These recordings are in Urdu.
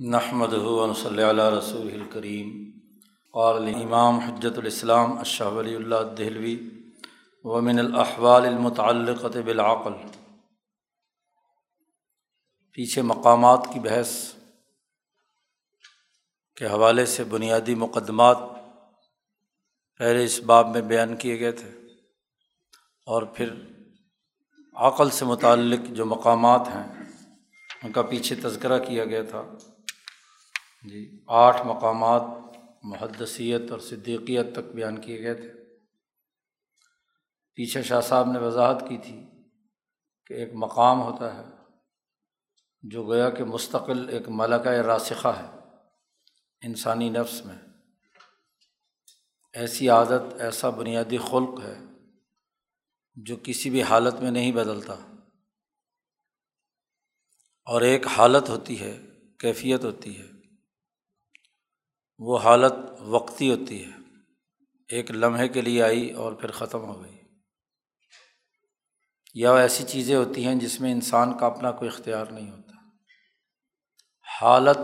نحمد صلی اللہ رسول الکریم قال امام حجت الاسلام اشہ ولی اللہ دہلوی ومن الاحوال المتعلقۃ بالعقل. پیچھے مقامات کی بحث کے حوالے سے بنیادی مقدمات پہلے اس باب میں بیان کیے گئے تھے اور پھر عقل سے متعلق جو مقامات ہیں، ان کا پیچھے تذکرہ کیا گیا تھا۔ جی آٹھ مقامات محدثیت اور صدیقیت تک بیان کیے گئے تھے۔ پیچھے شاہ صاحب نے وضاحت کی تھی کہ ایک مقام ہوتا ہے جو گویا کہ مستقل ایک ملکہ راسخہ ہے انسانی نفس میں۔ ایسی عادت، ایسا بنیادی خلق ہے جو کسی بھی حالت میں نہیں بدلتا۔ اور ایک حالت ہوتی ہے، کیفیت ہوتی ہے۔ وہ حالت وقتی ہوتی ہے۔ ایک لمحے کے لیے آئی اور پھر ختم ہو گئی۔ یا ایسی چیزیں ہوتی ہیں جس میں انسان کا اپنا کوئی اختیار نہیں ہوتا۔ حالت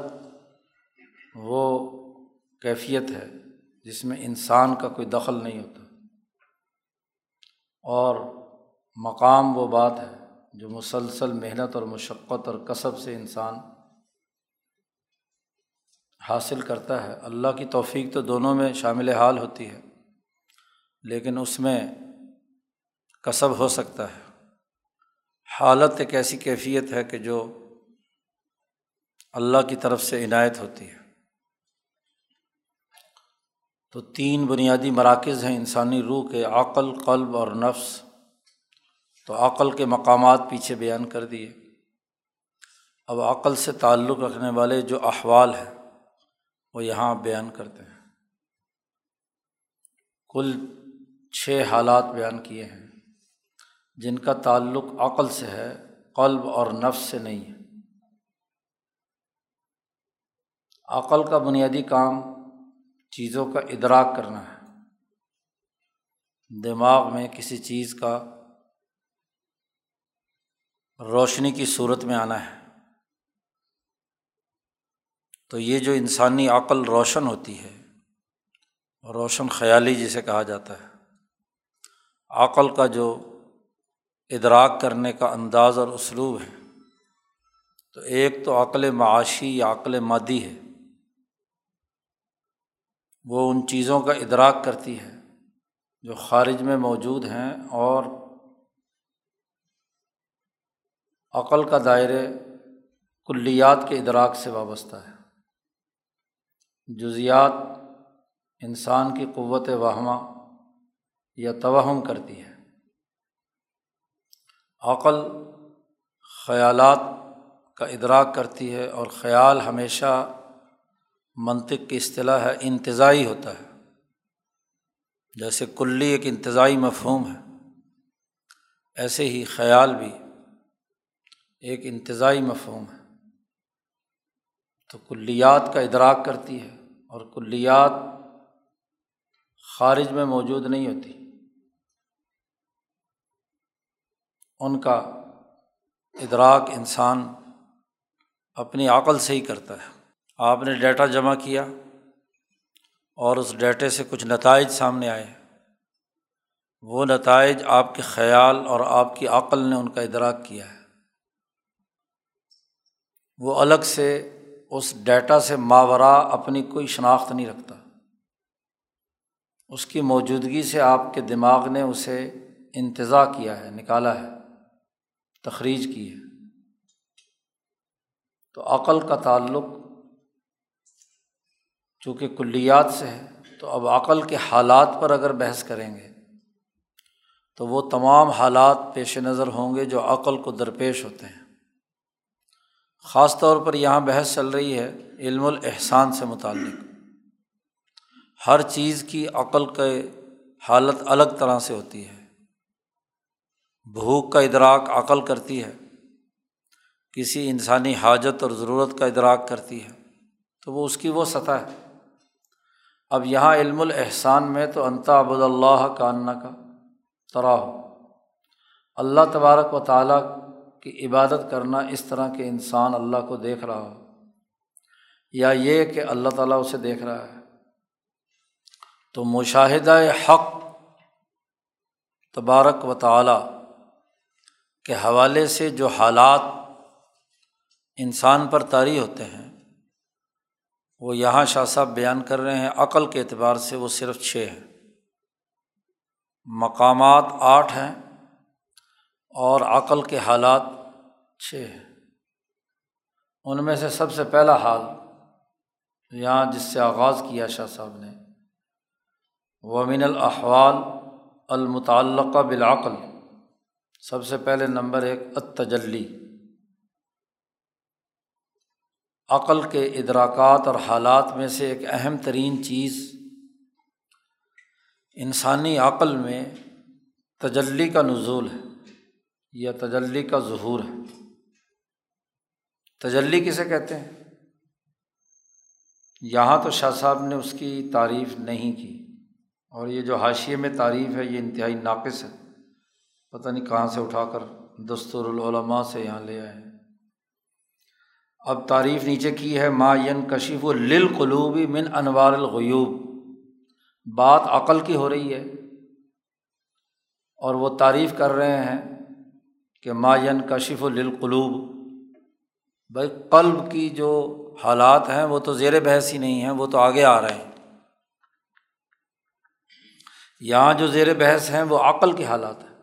وہ کیفیت ہے جس میں انسان کا کوئی دخل نہیں ہوتا۔ اور مقام وہ بات ہے جو مسلسل محنت اور مشقت اور کصب سے انسان حاصل کرتا ہے۔ اللہ کی توفیق تو دونوں میں شامل حال ہوتی ہے، لیکن اس میں کصب ہو سکتا ہے۔ حالت ایک ایسی کیفیت ہے کہ جو اللہ کی طرف سے عنایت ہوتی ہے۔ تو تین بنیادی مراکز ہیں انسانی روح کے، عقل، قلب اور نفس۔ تو عقل کے مقامات پیچھے بیان کر دیے۔ اب عقل سے تعلق رکھنے والے جو احوال ہیں وہ یہاں بیان کرتے ہیں۔ کل چھ حالات بیان کیے ہیں۔ جن کا تعلق عقل سے ہے، قلب اور نفس سے نہیں ہے۔ عقل کا بنیادی کام چیزوں کا ادراک کرنا ہے۔ دماغ میں کسی چیز کا روشنی کی صورت میں آنا ہے۔ تو یہ جو انسانی عقل روشن ہوتی ہے، روشن خیالی جسے کہا جاتا ہے، عقل کا جو ادراک کرنے کا انداز اور اسلوب ہے، تو ایک تو عقل معاشی یا عقل مادی ہے۔ وہ ان چیزوں کا ادراک کرتی ہے جو خارج میں موجود ہیں اور عقل کا دائرے کلیات کے ادراک سے وابستہ ہے۔ جزیات انسان کی قوت وہمہ یا توہم کرتی ہے۔ عقل خیالات کا ادراک کرتی ہے اور خیال ہمیشہ منطق کی اصطلاح ہے، انتظائی ہوتا ہے۔ جیسے کلی ایک انتظائی مفہوم ہے، ایسے ہی خیال بھی ایک انتظائی مفہوم ہے۔ تو کلیات کا ادراک کرتی ہے۔ اور کلیات خارج میں موجود نہیں ہوتی۔ ان کا ادراک انسان اپنی عقل سے ہی کرتا ہے۔ آپ نے ڈیٹا جمع کیا اور اس ڈیٹے سے کچھ نتائج سامنے آئے۔ وہ نتائج آپ کے خیال اور آپ کی عقل نے ان کا ادراک کیا ہے۔ وہ الگ سے اس ڈیٹا سے ماورا اپنی کوئی شناخت نہیں رکھتا۔ اس کی موجودگی سے آپ کے دماغ نے اسے انتظا کیا ہے، نکالا ہے، تخریج کی ہے۔ تو عقل کا تعلق چونکہ کلیات سے ہے، تو اب عقل کے حالات پر اگر بحث کریں گے، تو وہ تمام حالات پیش نظر ہوں گے جو عقل کو درپیش ہوتے ہیں۔ خاص طور پر یہاں بحث چل رہی ہے علم الاحسان سے متعلق۔ ہر چیز کی عقل کے حالت الگ طرح سے ہوتی ہے۔ بھوک کا ادراک عقل کرتی ہے۔ کسی انسانی حاجت اور ضرورت کا ادراک کرتی ہے۔ تو وہ اس کی وہ سطح ہے۔ اب یہاں علم الاحسان میں تو انتا ابود اللہ کا انا کا طرح ہو۔ اللہ تبارک و تعالیٰ کی عبادت کرنا اس طرح کے انسان اللہ کو دیکھ رہا ہو، یا یہ کہ اللہ تعالیٰ اسے دیکھ رہا ہے۔ تو مشاہدہ حق تبارک و تعالیٰ کے حوالے سے جو حالات انسان پر طاری ہوتے ہیں، وہ یہاں شاہ صاحب بیان کر رہے ہیں۔ عقل کے اعتبار سے وہ صرف چھ ہیں۔ مقامات آٹھ ہیں۔ اور عقل کے حالات چھ۔ ہیں ان میں سے سب سے پہلا حال، یہاں جس سے آغاز کیا شاہ صاحب نے ومن الاحوال المتعلقہ بالعقل۔ سب سے پہلے نمبر ایک، التجلی۔ عقل کے ادراکات اور حالات میں سے ایک اہم ترین چیز انسانی عقل میں تجلی کا نزول ہے۔ یا تجلی کا ظہور ہے۔ تجلی کسے کہتے ہیں؟ یہاں تو شاہ صاحب نے اس کی تعریف نہیں کی۔ اور یہ جو حاشیے میں تعریف ہے، یہ انتہائی ناقص ہے۔ پتہ نہیں کہاں سے اٹھا کر دستور العلماء سے یہاں لے آئے ہیں۔ اب تعریف نیچے کی ہے، ما ین کشیف و للقلوبی من انوار الغیوب بات عقل کی ہو رہی ہے۔ اور وہ تعریف کر رہے ہیں کہ ما ین کشیف للقلوب، بھائی قلب کی جو حالات ہیں وہ تو زیر بحث ہی نہیں ہیں، وہ تو آگے آ رہے ہیں۔ یہاں جو زیر بحث ہیں وہ عقل کے حالات ہیں۔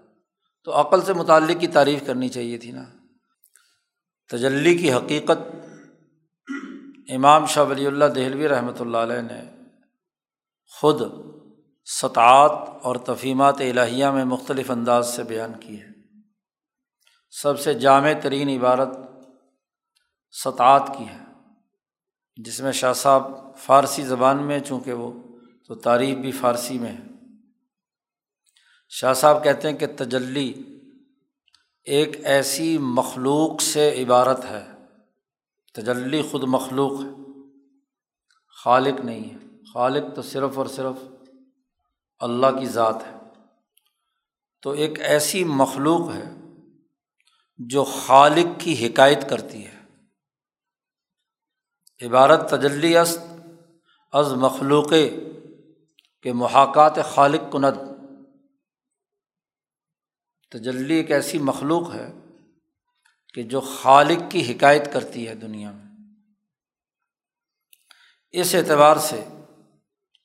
تو عقل سے متعلق کی تعریف کرنی چاہیے تھی نا۔ تجلی کی حقیقت، امام شاہ ولی اللہ دہلوی رحمۃ اللہ علیہ نے خود سطعات اور تفہیمات الہیہ میں مختلف انداز سے بیان کی ہے۔ سب سے جامع ترین عبارت سطعات کی ہے، جس میں شاہ صاحب فارسی زبان میں، چونکہ وہ تو تعریف بھی فارسی میں ہے۔ شاہ صاحب کہتے ہیں کہ تجلی ایک ایسی مخلوق سے عبارت ہے۔ تجلی خود مخلوق ہے، خالق نہیں ہے۔ خالق تو صرف اور صرف اللہ کی ذات ہے۔ تو ایک ایسی مخلوق ہے جو خالق کی حکایت کرتی ہے۔ عبارت تجلی است از مخلوق کے محاکات خالق کند۔ تجلی ایک ایسی مخلوق ہے کہ جو خالق کی حکایت کرتی ہے دنیا میں۔ اس اعتبار سے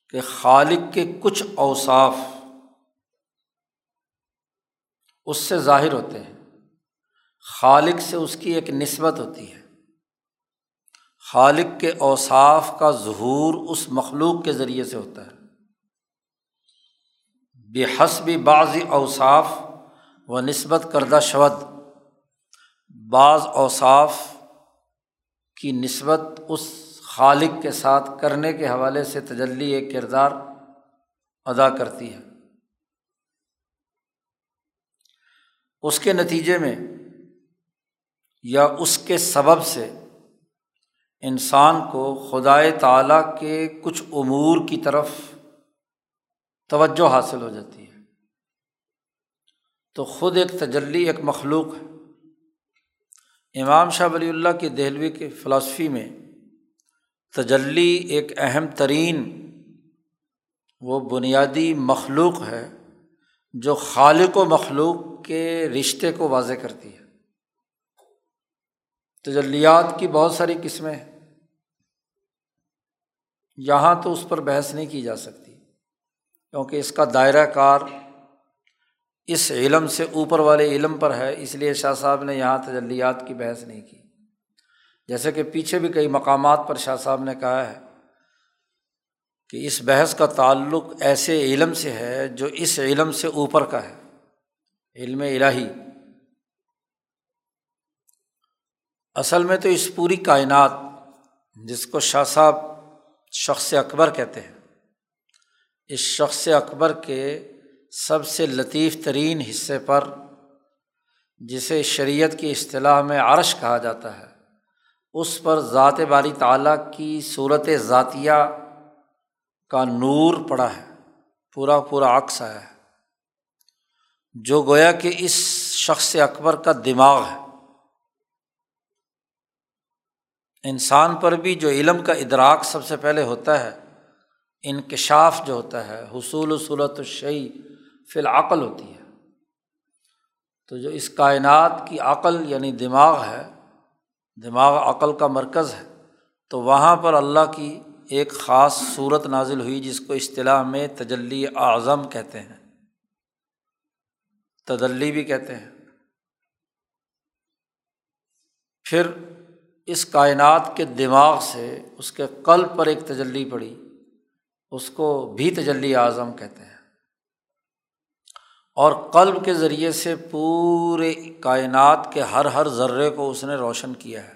کہ خالق کے کچھ اوصاف اس سے ظاہر ہوتے ہیں۔ خالق سے اس کی ایک نسبت ہوتی ہے۔ خالق کے اوصاف کا ظہور اس مخلوق کے ذریعے سے ہوتا ہے۔ بے حسب بعض اوصاف و نسبت کردہ شود۔ بعض اوصاف کی نسبت اس خالق کے ساتھ کرنے کے حوالے سے تجلی ایک کردار ادا کرتی ہے۔ اس کے نتیجے میں یا اس کے سبب سے انسان کو خدائے تعلیٰ کے کچھ امور کی طرف توجہ حاصل ہو جاتی ہے۔ تو خود ایک تجلی، ایک مخلوق ہے۔ امام شاہ ولی اللہ کی دہلوی کے فلاسفی میں تجلی ایک اہم ترین وہ بنیادی مخلوق ہے جو خالق و مخلوق کے رشتے کو واضح کرتی ہے۔ تجلیات کی بہت ساری قسمیں ہیں۔ یہاں تو اس پر بحث نہیں کی جا سکتی، کیونکہ اس کا دائرہ کار اس علم سے اوپر والے علم پر ہے، اس لیے شاہ صاحب نے یہاں تجلیات کی بحث نہیں کی۔ جیسے کہ پیچھے بھی کئی مقامات پر شاہ صاحب نے کہا ہے کہ اس بحث کا تعلق ایسے علم سے ہے جو اس علم سے اوپر کا ہے، علم الہی۔ اصل میں تو اس پوری کائنات جس کو شاہ صاحب شخص اکبر کہتے ہیں، اس شخص اکبر کے سب سے لطیف ترین حصے پر جسے شریعت کی اصطلاح میں عرش کہا جاتا ہے، اس پر ذات باری تعلیٰ کی صورت ذاتیہ کا نور پڑا ہے، پورا پورا عکس آیا ہے۔ جو گویا کہ اس شخص اکبر کا دماغ ہے۔ انسان پر بھی جو علم کا ادراک سب سے پہلے ہوتا ہے، انکشاف جو ہوتا ہے، حصول و صورت الشعی فی العقل ہوتی ہے۔ تو جو اس کائنات کی عقل یعنی دماغ ہے، دماغ عقل کا مرکز ہے، تو وہاں پر اللہ کی ایک خاص صورت نازل ہوئی جس کو اصطلاح میں تجلی اعظم کہتے ہیں۔ تدلی بھی کہتے ہیں۔ پھر اس کائنات کے دماغ سے اس کے قلب پر ایک تجلی پڑی، اس کو بھی تجلی اعظم کہتے ہیں۔ اور قلب کے ذریعے سے پورے کائنات کے ہر ہر ذرے کو اس نے روشن کیا ہے۔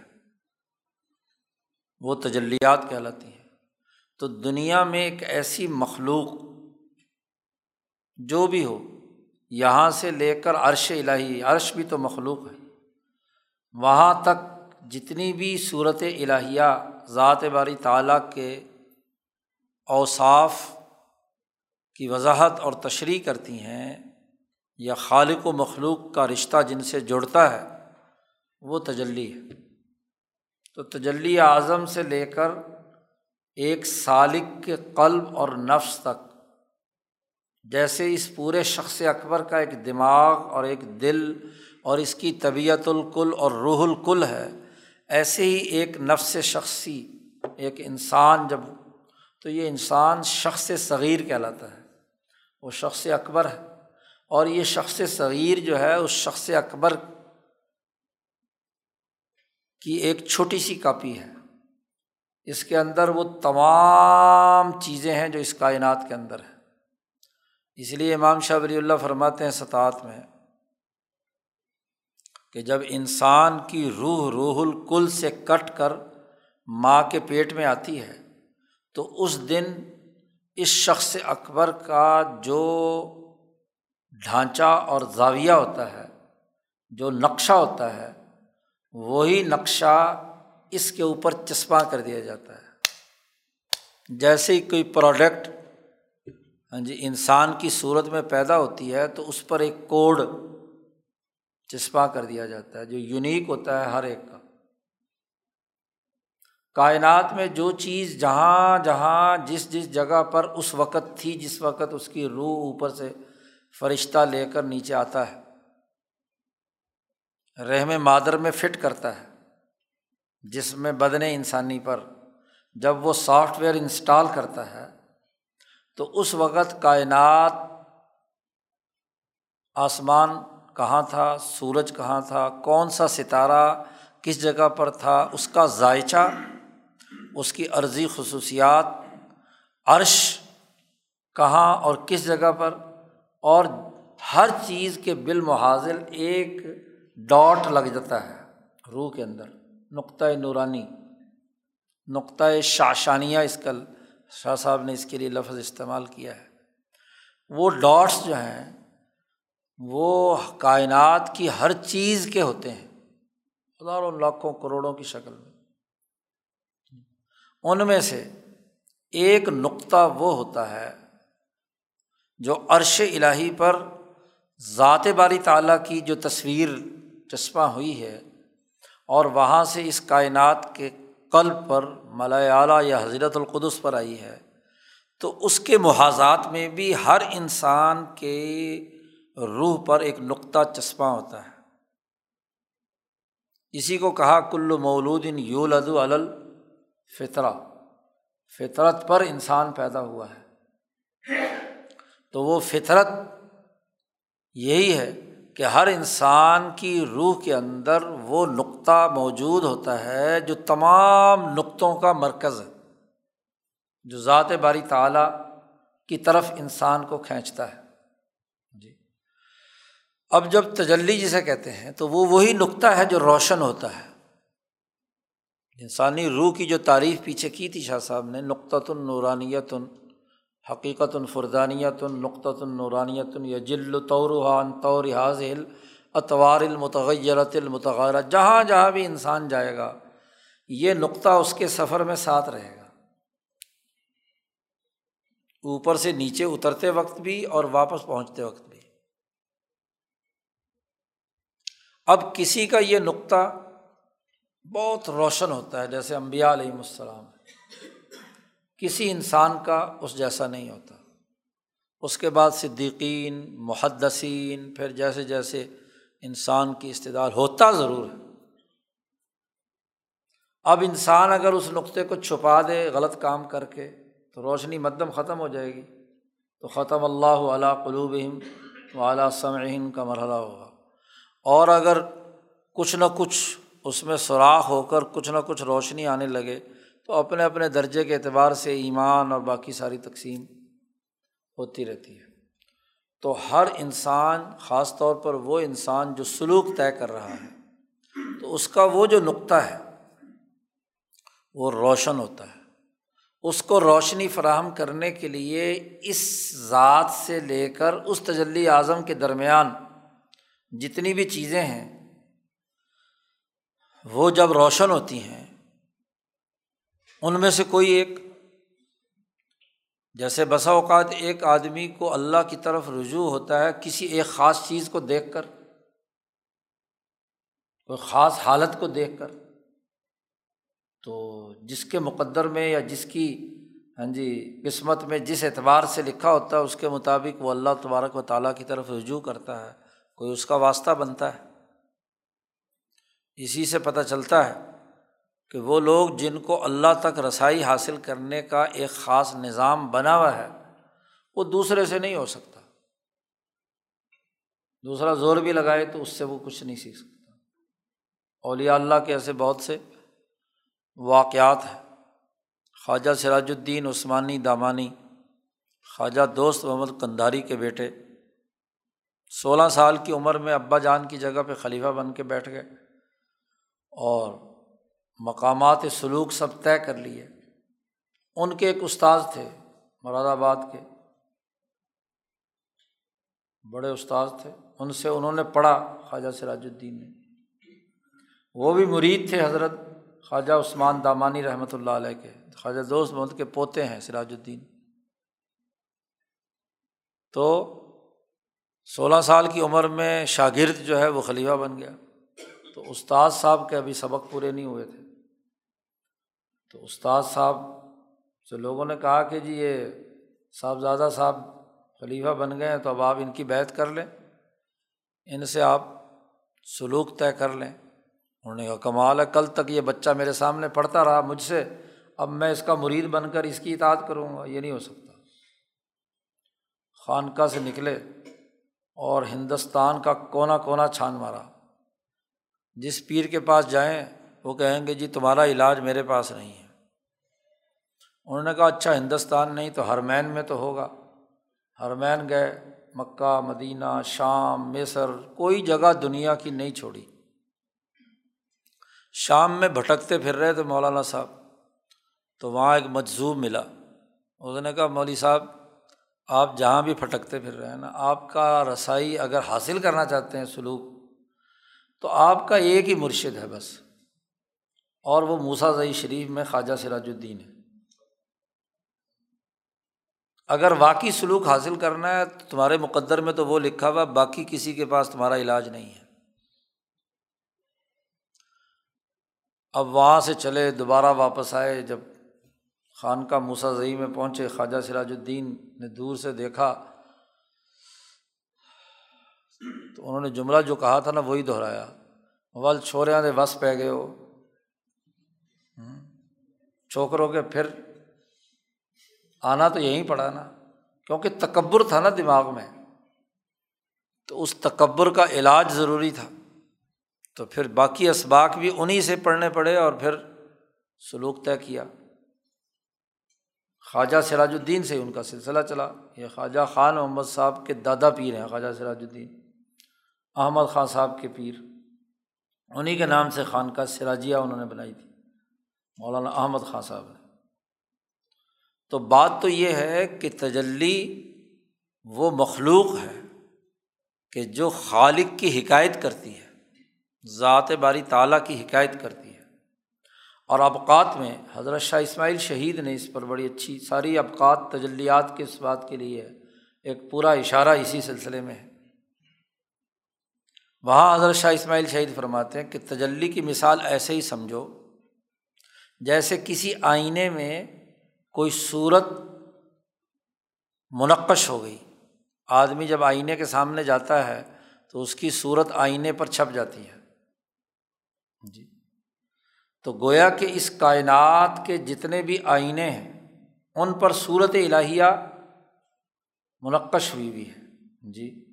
وہ تجلیات کہلاتی ہیں۔ تو دنیا میں ایک ایسی مخلوق جو بھی ہو، یہاں سے لے کر عرش الہی، عرش بھی تو مخلوق ہے، وہاں تک جتنی بھی صورت الہیہ، ذات باری تعالیٰ کے اوصاف کی وضاحت اور تشریح کرتی ہیں یا خالق و مخلوق کا رشتہ جن سے جڑتا ہے، وہ تجلی ہے۔ تو تجلی اعظم سے لے کر ایک سالق کے قلب اور نفس تک، جیسے اس پورے شخص اکبر کا ایک دماغ اور ایک دل اور اس کی طبیعت الکل اور روح الکل ہے ایسے ہی ایک نفس شخصی، ایک انسان جب، تو یہ انسان شخص صغیر کہلاتا ہے۔ وہ شخص اکبر ہے۔ اور یہ شخص صغیر جو ہے، اس شخص اکبر کی ایک چھوٹی سی کاپی ہے۔ اس کے اندر وہ تمام چیزیں ہیں جو اس کائنات کے اندر ہے اس لیے امام شاہ ولی اللہ فرماتے ہیں سطاعت میں کہ جب انسان کی روح روح الکل سے کٹ کر ماں کے پیٹ میں آتی ہے، تو اس دن اس شخص اکبر کا جو ڈھانچہ اور زاویہ ہوتا ہے، جو نقشہ ہوتا ہے، وہی نقشہ اس کے اوپر چسپاں کر دیا جاتا ہے۔ جیسے ہی کوئی پروڈکٹ ہاں جی انسان کی صورت میں پیدا ہوتی ہے، تو اس پر ایک کوڈ چسپاں کر دیا جاتا ہے، جو یونیک ہوتا ہے ہر ایک کا۔ کائنات میں جو چیز جہاں جہاں جس جس جگہ پر اس وقت تھی، جس وقت اس کی روح اوپر سے فرشتہ لے کر نیچے آتا ہے۔ رحم مادر میں فٹ کرتا ہے، جس میں بدن انسانی پر جب وہ سافٹ ویئر انسٹال کرتا ہے، تو اس وقت کائنات آسمان کہاں تھا، سورج کہاں تھا، کون سا ستارہ کس جگہ پر تھا، اس کا ذائچہ اس کی عرضی خصوصیات، عرش کہاں اور کس جگہ پر، اور ہر چیز کے بالمحاظل ایک ڈاٹ لگ جاتا ہے روح کے اندر، نقطۂ نورانی، نقطۂ شاشانیہ اس کا شاہ صاحب نے اس کے لیے لفظ استعمال کیا ہے۔ وہ ڈاٹس جو ہیں وہ کائنات کی ہر چیز کے ہوتے ہیں۔ ہزاروں لاکھوں کروڑوں کی شکل میں۔ ان میں سے ایک نقطہ وہ ہوتا ہے جو عرش الٰہی پر ذات باری تعالیٰ کی جو تصویر چسپاں ہوئی ہے اور وہاں سے اس کائنات کے قلب پر ملائے یا حضرت القدس پر آئی ہے، تو اس کے محاذات میں بھی ہر انسان کے روح پر ایک نقطہ چسپاں ہوتا ہے۔ اسی کو کہا کلو مولود ان یو لدو فطرت پر انسان پیدا ہوا ہے۔ تو وہ فطرت یہی ہے کہ ہر انسان کی روح کے اندر وہ نقطہ موجود ہوتا ہے جو تمام نقطوں کا مرکز ہے، جو ذات باری تعلیٰ کی طرف انسان کو کھینچتا ہے۔ اب جب تجلی جسے کہتے ہیں، تو وہ وہی نقطہ ہے جو روشن ہوتا ہے۔ انسانی روح کی جو تعریف پیچھے کی تھی شاہ صاحب نے نقطۃ النورانیت حقیقت الفردانیت النقطۃ النورانیت یجل طورحان طور حاضل اطوار المتغیرت المتغیرہ جہاں جہاں بھی انسان جائے گا، یہ نقطہ اس کے سفر میں ساتھ رہے گا۔ اوپر سے نیچے اترتے وقت بھی اور واپس پہنچتے وقت بھی۔ اب کسی کا یہ نقطہ بہت روشن ہوتا ہے، جیسے امبیا علیہم السلام کسی انسان کا اس جیسا نہیں ہوتا۔ اس کے بعد صدیقین، محدثین، پھر جیسے جیسے انسان کی استدار ہوتا ضرور ہے۔ اب انسان اگر اس نقطے کو چھپا دے، غلط کام کر کے، تو روشنی مدم ختم ہو جائے گی۔ تو ختم اللہ علیہ قلوب و اعلیٰ سمعین کا مرحلہ ہوگا۔ اور اگر کچھ نہ کچھ اس میں سوراخ ہو کر کچھ نہ کچھ روشنی آنے لگے، تو اپنے اپنے درجے کے اعتبار سے ایمان اور باقی ساری تقسیم ہوتی رہتی ہے۔ تو ہر انسان، خاص طور پر وہ انسان جو سلوک طے کر رہا ہے، تو اس کا وہ جو نقطہ ہے، وہ روشن ہوتا ہے۔ اس کو روشنی فراہم کرنے کے لیے اس ذات سے لے کر اس تجلی اعظم کے درمیان جتنی بھی چیزیں ہیں، وہ جب روشن ہوتی ہیں، ان میں سے کوئی ایک، جیسے بسا اوقات ایک آدمی کو اللہ کی طرف رجوع ہوتا ہے کسی ایک خاص چیز کو دیکھ کر، کوئی خاص حالت کو دیکھ کر، تو جس کے مقدر میں یا جس کی ہاں جی قسمت میں جس اعتبار سے لکھا ہوتا ہے، اس کے مطابق وہ اللہ تبارک و تعالیٰ کی طرف رجوع کرتا ہے۔ کوئی اس کا واسطہ بنتا ہے۔ اسی سے پتہ چلتا ہے کہ وہ لوگ جن کو اللہ تک رسائی حاصل کرنے کا ایک خاص نظام بنا ہوا ہے، وہ دوسرے سے نہیں ہو سکتا۔ دوسرا زور بھی لگائے تو اس سے وہ کچھ نہیں سیکھ سکتا۔ اولیاء اللہ کے ایسے بہت سے واقعات ہیں۔ خواجہ سراج الدین عثمانی دامانی، خواجہ دوست محمد کندھاری کے بیٹے سولہ سال کی عمر میں ابا جان کی جگہ پہ خلیفہ بن کے بیٹھ گئے اور مقامات سلوک سب طے کر لیے۔ ان کے ایک استاذ تھے، مراد آباد کے۔ بڑے استاذ تھے۔ ان سے انہوں نے پڑھا خواجہ سراج الدین نے۔ وہ بھی مرید تھے حضرت خواجہ عثمان دامانی رحمۃ اللہ علیہ کے۔ خواجہ دوست محمد کے پوتے ہیں سراج الدین۔ تو سولہ سال کی عمر میں شاگرد جو ہے وہ خلیفہ بن گیا۔ تو استاد صاحب کے ابھی سبق پورے نہیں ہوئے تھے۔ تو استاد صاحب سے لوگوں نے کہا کہ جی یہ صاحبزادہ صاحب خلیفہ بن گئے ہیں تو اب آپ ان کی بیت کر لیں۔ ان سے آپ سلوک طے کر لیں۔ انہوں نے کہا، کمال ہے، کل تک یہ بچہ میرے سامنے پڑھتا رہا مجھ سے۔ اب میں اس کا مرید بن کر اس کی اطاعت کروں گا، یہ نہیں ہو سکتا۔ خانقاہ سے نکلے۔ اور ہندوستان کا کونا کونا چھان مارا۔ جس پیر کے پاس جائیں، وہ کہیں گے جی تمہارا علاج میرے پاس نہیں ہے۔ انہوں نے کہا اچھا ہندوستان نہیں تو ہرمین میں تو ہوگا۔ ہرمین گئے، مکہ، مدینہ، شام، مصر، کوئی جگہ دنیا کی نہیں چھوڑی۔ شام میں بھٹکتے پھر رہے تھے مولانا صاحب، تو وہاں ایک مجزوب ملا۔ اس نے کہا، مولوی صاحب آپ جہاں بھی پھٹکتے پھر رہے ہیں نا، آپ کا رسائی اگر حاصل کرنا چاہتے ہیں سلوک، تو آپ کا ایک ہی مرشد ہے بس۔ اور وہ موسا زئی شریف میں خواجہ سراج الدین ہے۔ اگر واقعی سلوک حاصل کرنا ہے تو تمہارے مقدر میں تو وہ لکھا ہوا باقی کسی کے پاس تمہارا علاج نہیں ہے۔ اب وہاں سے چلے، دوبارہ واپس آئے، جب خان کا موسا زئی میں پہنچے، خواجہ سراج الدین نے دور سے دیکھا۔ تو انہوں نے جملہ جو کہا تھا نا، وہی دہرایا۔ ول چھوڑیا دے وس پہ گئے ہو۔ چھوکروں کے پھر آنا تو یہیں پڑا نا، کیونکہ تکبر تھا نا دماغ میں۔ تو اس تکبر کا علاج ضروری تھا۔ تو پھر باقی اسباق بھی انہیں سے پڑھنے پڑے اور پھر سلوک طے کیا۔ خواجہ سراج الدین سے ان کا سلسلہ چلا۔ یہ خواجہ خان محمد صاحب کے دادا پیر ہیں، خواجہ سراج الدین احمد خان صاحب کے پیر۔ انہیں کے نام سے خان کا سراجیہ انہوں نے بنائی تھی۔ مولانا احمد خان صاحب نے۔ تو بات تو یہ ہے کہ تجلی وہ مخلوق ہے کہ جو خالق کی حکایت کرتی ہے، ذات باری تعالیٰ کی حکایت کرتی ہے۔ اور ابقات میں حضرت شاہ اسماعیل شہید نے اس پر بڑی اچھی ساری ابقات تجلیات کے اس بات کے لیے ایک پورا اشارہ اسی سلسلے میں ہے۔ وہاں حضرت شاہ اسماعیل شہید فرماتے ہیں کہ تجلی کی مثال ایسے ہی سمجھو جیسے کسی آئینے میں کوئی صورت منقش ہو گئی۔ آدمی جب آئینے کے سامنے جاتا ہے تو اس کی صورت آئینے پر چھپ جاتی ہے۔ جی۔ تو گویا کہ اس کائنات کے جتنے بھی آئینے ہیں، ان پر صورت الہیہ منقش ہوئی ہوئی ہے۔ جی۔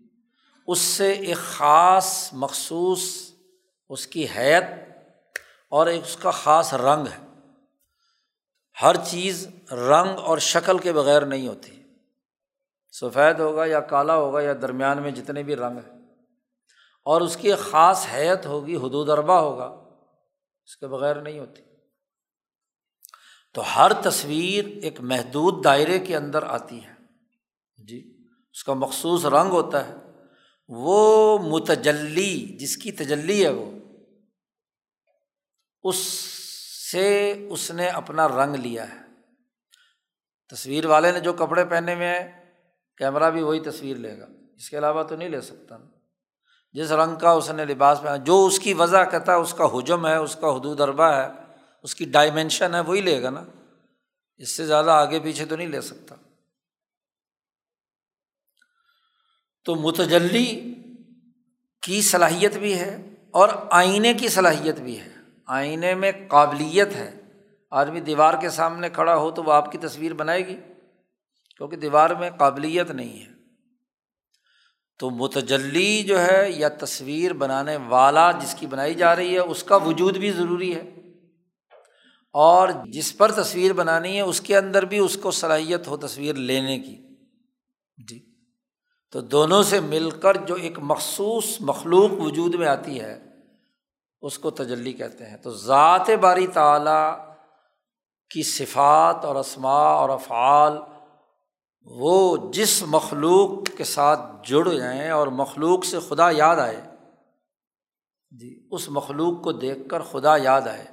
اس سے ایک خاص مخصوص اس کی حیت اور ایک اس کا خاص رنگ ہے۔ ہر چیز رنگ اور شکل کے بغیر نہیں ہوتی۔ سفید ہوگا یا کالا ہوگا یا درمیان میں جتنے بھی رنگ ہیں۔ اور اس کی خاص حیت ہوگی، حدود اربا ہوگا۔ اس کے بغیر نہیں ہوتی۔ تو ہر تصویر ایک محدود دائرے کے اندر آتی ہے۔ جی اس کا مخصوص رنگ ہوتا ہے۔ وہ متجلی، جس کی تجلی ہے وہ، اس سے اس نے اپنا رنگ لیا ہے۔ تصویر والے نے جو کپڑے پہنے ہوئے ہیں، کیمرہ بھی وہی تصویر لے گا۔ اس کے علاوہ تو نہیں لے سکتا۔ جس رنگ کا اس نے لباس پہنا، جو اس کی وضع کہتا ہے، اس کا حجم ہے، اس کا حدود اربا ہے، اس کی ڈائمینشن ہے، وہی لے گا نا۔ اس سے زیادہ آگے پیچھے تو نہیں لے سکتا۔ تو متجلی کی صلاحیت بھی ہے اور آئینے کی صلاحیت بھی ہے۔ آئینے میں قابلیت ہے۔ آدمی دیوار کے سامنے کھڑا ہو تو وہ آپ کی تصویر بنائے گی، کیونکہ دیوار میں قابلیت نہیں ہے۔ تو متجلی جو ہے یا تصویر بنانے والا جس کی بنائی جا رہی ہے، اس کا وجود بھی ضروری ہے۔ اور جس پر تصویر بنانی ہے، اس کے اندر بھی اس کو صلاحیت ہو تصویر لینے کی۔ جی۔ تو دونوں سے مل کر جو ایک مخصوص مخلوق وجود میں آتی ہے، اس کو تجلی کہتے ہیں۔ تو ذات باری تعلیٰ کی صفات اور اسماء اور افعال وہ جس مخلوق کے ساتھ جڑ جائیں اور مخلوق سے خدا یاد آئے۔ جی اس مخلوق کو دیکھ کر خدا یاد آئے۔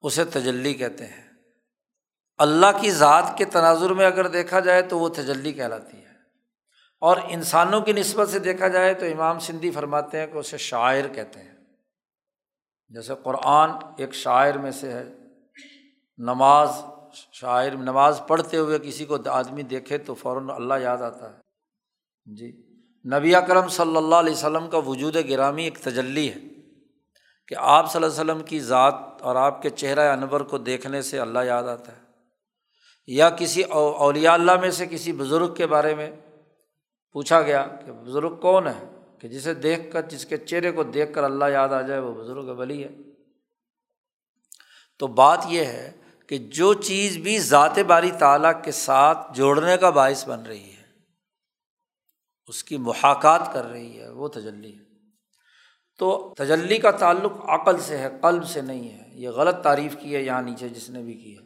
اسے تجلی کہتے ہیں۔ اللہ کی ذات کے تناظر میں اگر دیکھا جائے تو وہ تجلی کہلاتی ہے۔ اور انسانوں کی نسبت سے دیکھا جائے تو امام سندھی فرماتے ہیں کہ اسے شاعر کہتے ہیں۔ جیسے قرآن ایک شاعر میں سے ہے۔ نماز شاعر نماز پڑھتے ہوئے کسی کو آدمی دیکھے تو فوراً اللہ یاد آتا ہے۔ جی۔ نبی اکرم صلی اللہ علیہ وسلم کا وجود گرامی ایک تجلی ہے کہ آپ صلی اللہ علیہ وسلم کی ذات اور آپ کے چہرہ انور کو دیکھنے سے اللہ یاد آتا ہے۔ یا کسی اولیاء اللہ میں سے کسی بزرگ کے بارے میں پوچھا گیا کہ بزرگ کون ہے؟ کہ جسے دیکھ کر، جس کے چہرے کو دیکھ کر اللہ یاد آ جائے، وہ بزرگ ولی ہے۔ تو بات یہ ہے کہ جو چیز بھی ذات باری تعالیٰ کے ساتھ جوڑنے کا باعث بن رہی ہے، اس کی محاکات کر رہی ہے، وہ تجلی ہے۔ تو تجلی کا تعلق عقل سے ہے، قلب سے نہیں ہے۔ یہ غلط تعریف کی ہے یہاں نیچے جس نے بھی کی ہے۔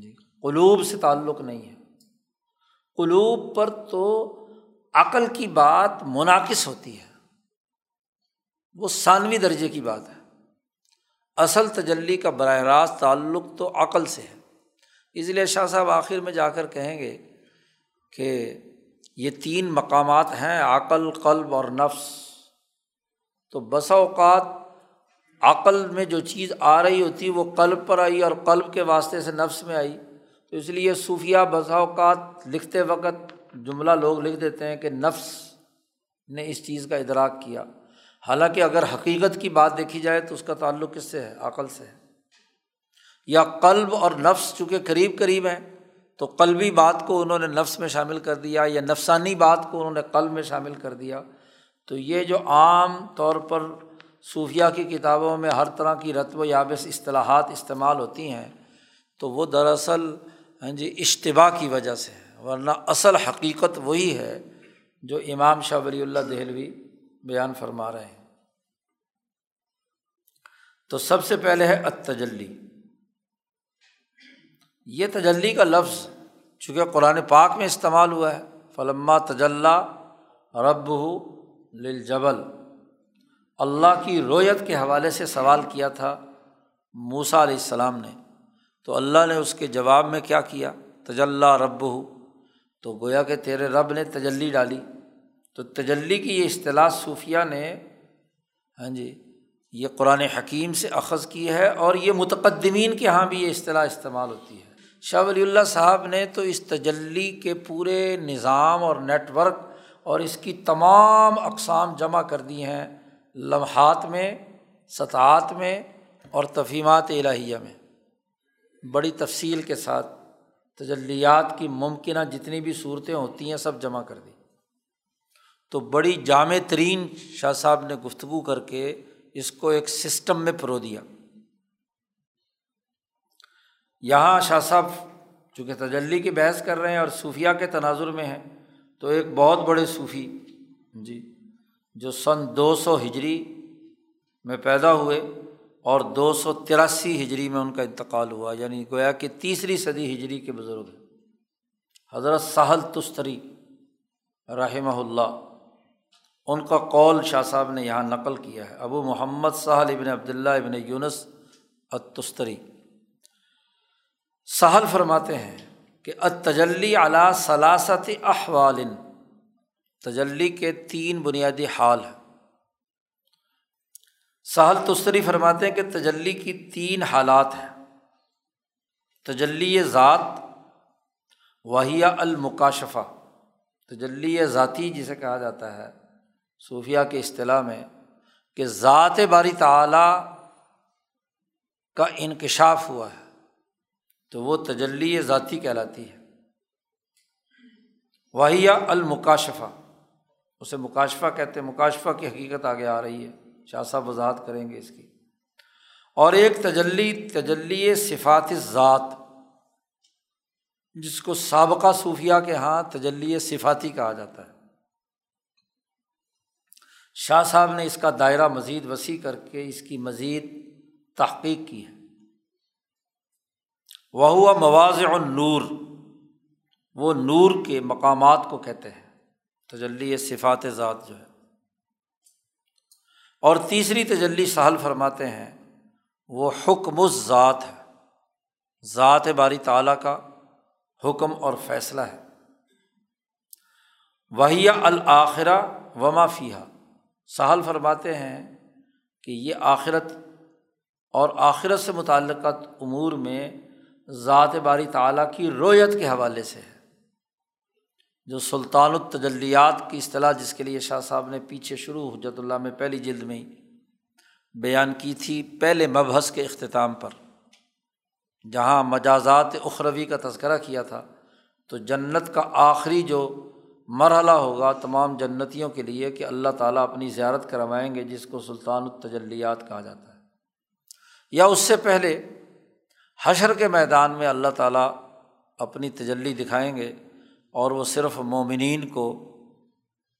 جی قلوب سے تعلق نہیں ہے۔ قلوب پر تو عقل کی بات منعقص ہوتی ہے۔ وہ ثانوی درجے کی بات ہے۔ اصل تجلی کا براہ راست تعلق تو عقل سے ہے۔ اس لیے شاہ صاحب آخر میں جا کر کہیں گے کہ یہ تین مقامات ہیں، عقل، قلب اور نفس۔ تو بسا اوقات عقل میں جو چیز آ رہی ہوتی، وہ قلب پر آئی اور قلب کے واسطے سے نفس میں آئی۔ تو اس لیے صوفیہ بسا اوقات لکھتے وقت جملہ لوگ لکھ دیتے ہیں کہ نفس نے اس چیز کا ادراک کیا۔ حالانکہ اگر حقیقت کی بات دیکھی جائے تو اس کا تعلق کس سے ہے؟ عقل سے ہے۔ یا قلب اور نفس چونکہ قریب قریب ہیں، تو قلبی بات کو انہوں نے نفس میں شامل کر دیا، یا نفسانی بات کو انہوں نے قلب میں شامل کر دیا۔ تو یہ جو عام طور پر صوفیہ کی کتابوں میں ہر طرح کی رتب و یابس اصطلاحات استعمال ہوتی ہیں، تو وہ دراصل ہاں جی اشتباع کی وجہ سے ہے۔ ورنہ اصل حقیقت وہی ہے جو امام شاہ ولی اللہ دہلوی بیان فرما رہے ہیں۔ تو سب سے پہلے ہے اتجلی یہ تجلی کا لفظ چونکہ قرآن پاک میں استعمال ہوا ہے، فلما تجلّہ رب ہو لجبل اللہ کی رویت کے حوالے سے سوال کیا تھا موسا علیہ السلام نے۔ تو اللہ نے اس کے جواب میں کیا کیا؟ تجلّہ رب ہو تو گویا کہ تیرے رب نے تجلی ڈالی۔ تو تجلی کی یہ اصطلاح صوفیہ نے ہاں جی یہ قرآن حکیم سے اخذ کی ہے اور یہ متقدمین کے یہاں بھی یہ اصطلاح استعمال ہوتی ہے۔ شاہ ولی اللہ صاحب نے تو اس تجلی کے پورے نظام اور نیٹ ورک اور اس کی تمام اقسام جمع کر دی ہیں لمحات میں، سطحات میں اور تفہیمات الہیہ میں۔ بڑی تفصیل کے ساتھ تجلیات کی ممکنہ جتنی بھی صورتیں ہوتی ہیں سب جمع کر دی۔ تو بڑی جامع ترین شاہ صاحب نے گفتگو کر کے اس کو ایک سسٹم میں پرو دیا۔ یہاں شاہ صاحب چونکہ تجلی کی بحث کر رہے ہیں اور صوفیہ کے تناظر میں ہیں، تو ایک بہت بڑے صوفی جی جو سن دو سو ہجری میں پیدا ہوئے اور دو سو تراسی ہجری میں ان کا انتقال ہوا یعنی گویا کہ تیسری صدی ہجری کے بزرگ ہیں۔ حضرت سہل تستری رحمہ اللہ۔ ان کا قول شاہ صاحب نے یہاں نقل کیا ہے۔ ابو محمد سہل ابن عبداللہ ابن یونس اتستری سہل فرماتے ہیں کہ اتجلی علا ثلاثت احوال۔ تجلی کے تین بنیادی حال ہیں۔ سہل تستری فرماتے ہیں کہ تجلی کی تین حالات ہیں۔ تجلی ذات واحیہ المکاشفہ۔ تجلی ذاتی جسے کہا جاتا ہے صوفیہ کے اصطلاح میں کہ ذات باری تعلیٰ کا انکشاف ہوا ہے، تو وہ تجلی ذاتی کہلاتی ہے۔ واحیہ المکاشفہ، اسے مکاشفہ کہتے ہیں۔ مکاشفہ کی حقیقت آگے آ رہی ہے، شاہ صاحب وضاحت کریں گے اس کی۔ اور ایک تجلی تجلی صفات ذات، جس کو سابقہ صوفیہ کے یہاں تجلی صفاتی کہا جاتا ہے۔ شاہ صاحب نے اس کا دائرہ مزید وسیع کر کے اس کی مزید تحقیق کی ہے۔ وہ ہوا مواز النور، وہ نور کے مقامات کو کہتے ہیں۔ تجلی صفات ذات جو ہے۔ اور تیسری تجلی سہل فرماتے ہیں، وہ حکم ذات ہے۔ ذات باری تعالیٰ کا حکم اور فیصلہ ہے۔ وہی الآخرہ وما فیحہ سہل فرماتے ہیں کہ یہ آخرت اور آخرت سے متعلقہ امور میں ذات باری تعلیٰ کی رویت کے حوالے سے ہے۔ جو سلطان التجلیات کی اصطلاح جس کے لیے شاہ صاحب نے پیچھے شروع حجرت اللہ میں پہلی جلد میں ہی بیان کی تھی پہلے مبحث کے اختتام پر، جہاں مجازات اخروی کا تذکرہ کیا تھا، تو جنت کا آخری جو مرحلہ ہوگا تمام جنتیوں کے لیے کہ اللہ تعالیٰ اپنی زیارت کروائیں گے جس کو سلطان التجلیات کہا جاتا ہے۔ یا اس سے پہلے حشر کے میدان میں اللہ تعالیٰ اپنی تجلی دکھائیں گے اور وہ صرف مومنین کو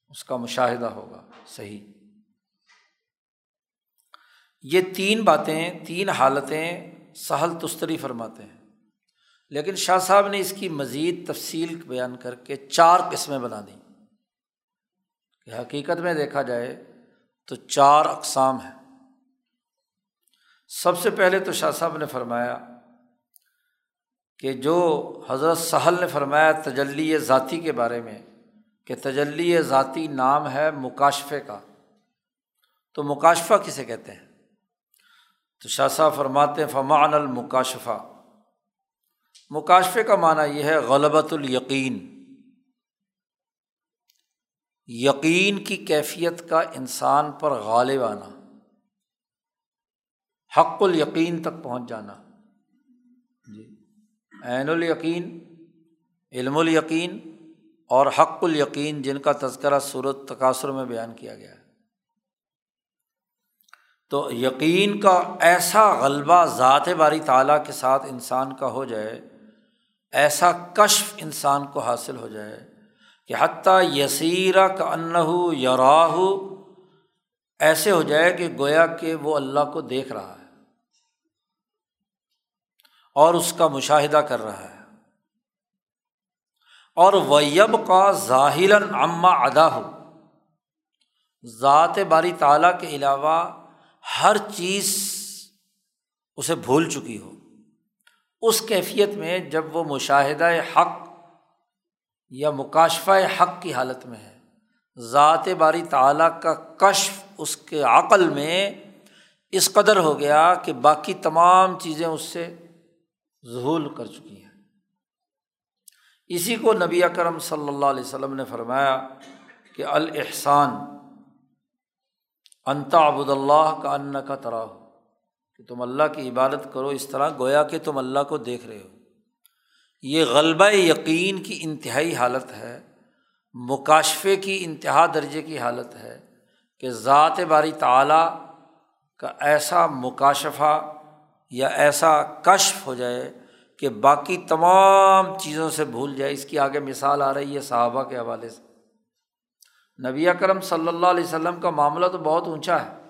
اس کا مشاہدہ ہوگا۔ صحیح۔ یہ تین باتیں، تین حالتیں سہل تستری فرماتے ہیں۔ لیکن شاہ صاحب نے اس کی مزید تفصیل بیان کر کے چار قسمیں بنا دیں۔ کہ حقیقت میں دیکھا جائے تو چار اقسام ہیں۔ سب سے پہلے تو شاہ صاحب نے فرمایا کہ جو حضرت سہل نے فرمایا تجلی ذاتی کے بارے میں کہ تجلی ذاتی نام ہے مکاشفے کا۔ تو مکاشفہ کسے کہتے ہیں؟ تو شاہ صاحب فرماتے ہیں فمان المکاشفہ۔ مکاشفے کا معنی یہ ہے غلبۃ الیقین۔ یقین کی کیفیت کا انسان پر غالب آنا، حق الیقین تک پہنچ جانا۔ جی۔ عین الیقین، علم الیقین اور حق الیقین، جن کا تذکرہ صورت تقاصر میں بیان کیا گیا۔ ہے تو یقین کا ایسا غلبہ ذات باری تعالیٰ کے ساتھ انسان کا ہو جائے ایسا کشف انسان کو حاصل ہو جائے کہ حتیٰ یسیرہ کا انّہ اس کیفیت میں جب وہ مشاہدہ حق یا مکاشفہ حق کی حالت میں ہے۔ ذات باری تعلیٰ کا کشف اس کے عقل میں اس قدر ہو گیا کہ باقی تمام چیزیں اس سے ظہول کر چکی ہیں۔ اسی کو نبی اکرم صلی اللہ علیہ وسلم نے فرمایا کہ الحسان انتا ابود اللہ کا ان کا طرح ہو کہ تم اللہ کی عبادت کرو، اس طرح گویا کہ تم اللہ کو دیکھ رہے ہو۔ یہ غلبہ یقین کی انتہائی حالت ہے، مکاشفے کی انتہا درجے کی حالت ہے کہ ذات باری تعلیٰ کا ایسا مکاشفہ یا ایسا کشف ہو جائے کہ باقی تمام چیزوں سے بھول جائے۔ اس کی آگے مثال آ رہی ہے صحابہ کے حوالے سے۔ نبی اکرم صلی اللہ علیہ وسلم کا معاملہ تو بہت اونچا ہے۔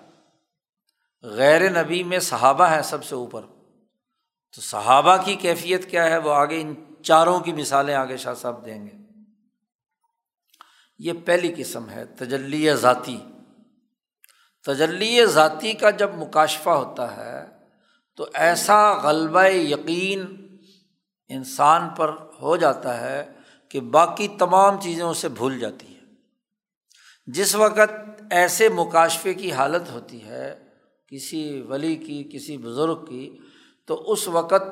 غیر نبی میں صحابہ ہیں سب سے اوپر۔ تو صحابہ کی کیفیت کیا ہے؟ وہ آگے ان چاروں کی مثالیں آگے شاہ صاحب دیں گے۔ یہ پہلی قسم ہے، تجلی ذاتی۔ تجلی ذاتی کا جب مکاشفہ ہوتا ہے، تو ایسا غلبہ یقین انسان پر ہو جاتا ہے کہ باقی تمام چیزیں اسے بھول جاتی ہے جس وقت ایسے مکاشفے کی حالت ہوتی ہے کسی ولی کی، کسی بزرگ کی، تو اس وقت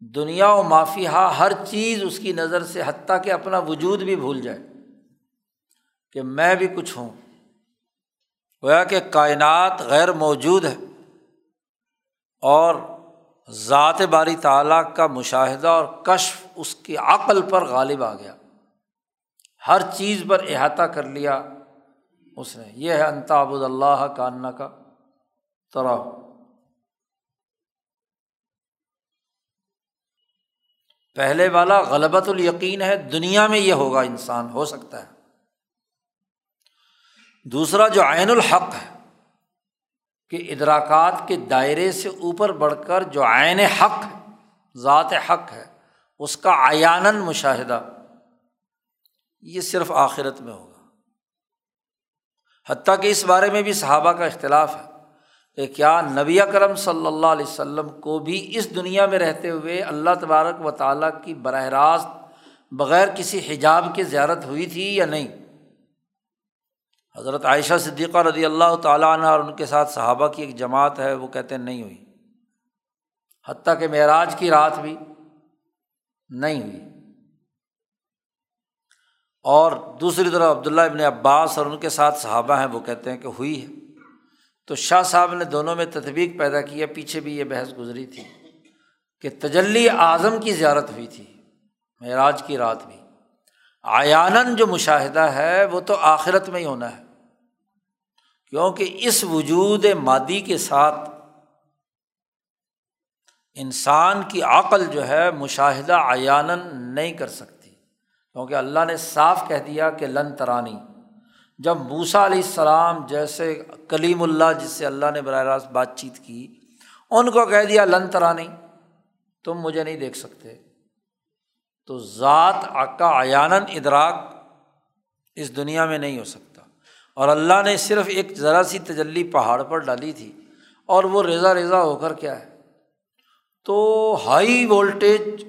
دنیا و مافیہ ہر چیز اس کی نظر سے حتیٰ کہ اپنا وجود بھی بھول جائے کہ میں بھی کچھ ہوں۔ گویا کہ کائنات غیر موجود ہے اور ذات باری تعلیٰ کا مشاہدہ اور کشف اس کی عقل پر غالب آ گیا۔ ہر چیز پر احاطہ کر لیا اس نے۔ یہ ہے انتاب اللہ کاننا کا طرح پہلے والا غلبت الیقین ہے، دنیا میں یہ ہوگا انسان، ہو سکتا ہے۔ دوسرا جو عین الحق ہے، کہ ادراکات کے دائرے سے اوپر بڑھ کر جو عین حق ہے، ذات حق ہے، اس کا آیان مشاہدہ، یہ صرف آخرت میں ہوگا۔ حتیٰ کہ اس بارے میں بھی صحابہ کا اختلاف ہے۔ کہ کیا نبی کرم صلی اللہ علیہ وسلم کو بھی اس دنیا میں رہتے ہوئے اللہ تبارک و تعالیٰ کی براہ راست بغیر کسی حجاب کی زیارت ہوئی تھی یا نہیں؟ حضرت عائشہ صدیقہ رضی اللہ تعالیٰ عنہ اور ان کے ساتھ صحابہ کی ایک جماعت ہے، وہ کہتے ہیں نہیں ہوئی۔ حتیٰ کہ معراج کی رات بھی نہیں ہوئی۔ اور دوسری طرف عبداللہ ابن عباس اور ان کے ساتھ صحابہ ہیں، وہ کہتے ہیں کہ ہوئی ہے۔ تو شاہ صاحب نے دونوں میں تطبیق پیدا کی ہے، پیچھے بھی یہ بحث گزری تھی کہ تجلی اعظم کی زیارت ہوئی تھی، معراج کی رات بھی۔ آیانن جو مشاہدہ ہے، وہ تو آخرت میں ہی ہونا ہے۔ کیونکہ اس وجود مادی کے ساتھ انسان کی عقل جو ہے، مشاہدہ عیان نہیں کر سکتی۔ کیونکہ اللہ نے صاف کہہ دیا کہ لن ترانی۔ جب موسا علیہ السلام جیسے کلیم اللہ جس سے اللہ نے براہ راست بات چیت کی، ان کو کہہ دیا، لن ترانی، تم مجھے نہیں دیکھ سکتے۔ تو ذات کا عیان ادراک اس دنیا میں نہیں ہو سکتا۔ اور اللہ نے صرف ایک ذرا سی تجلی پہاڑ پر ڈالی تھی، اور وہ ریزا ریزا ہو کر کیا ہے؟ تو ہائی وولٹیج،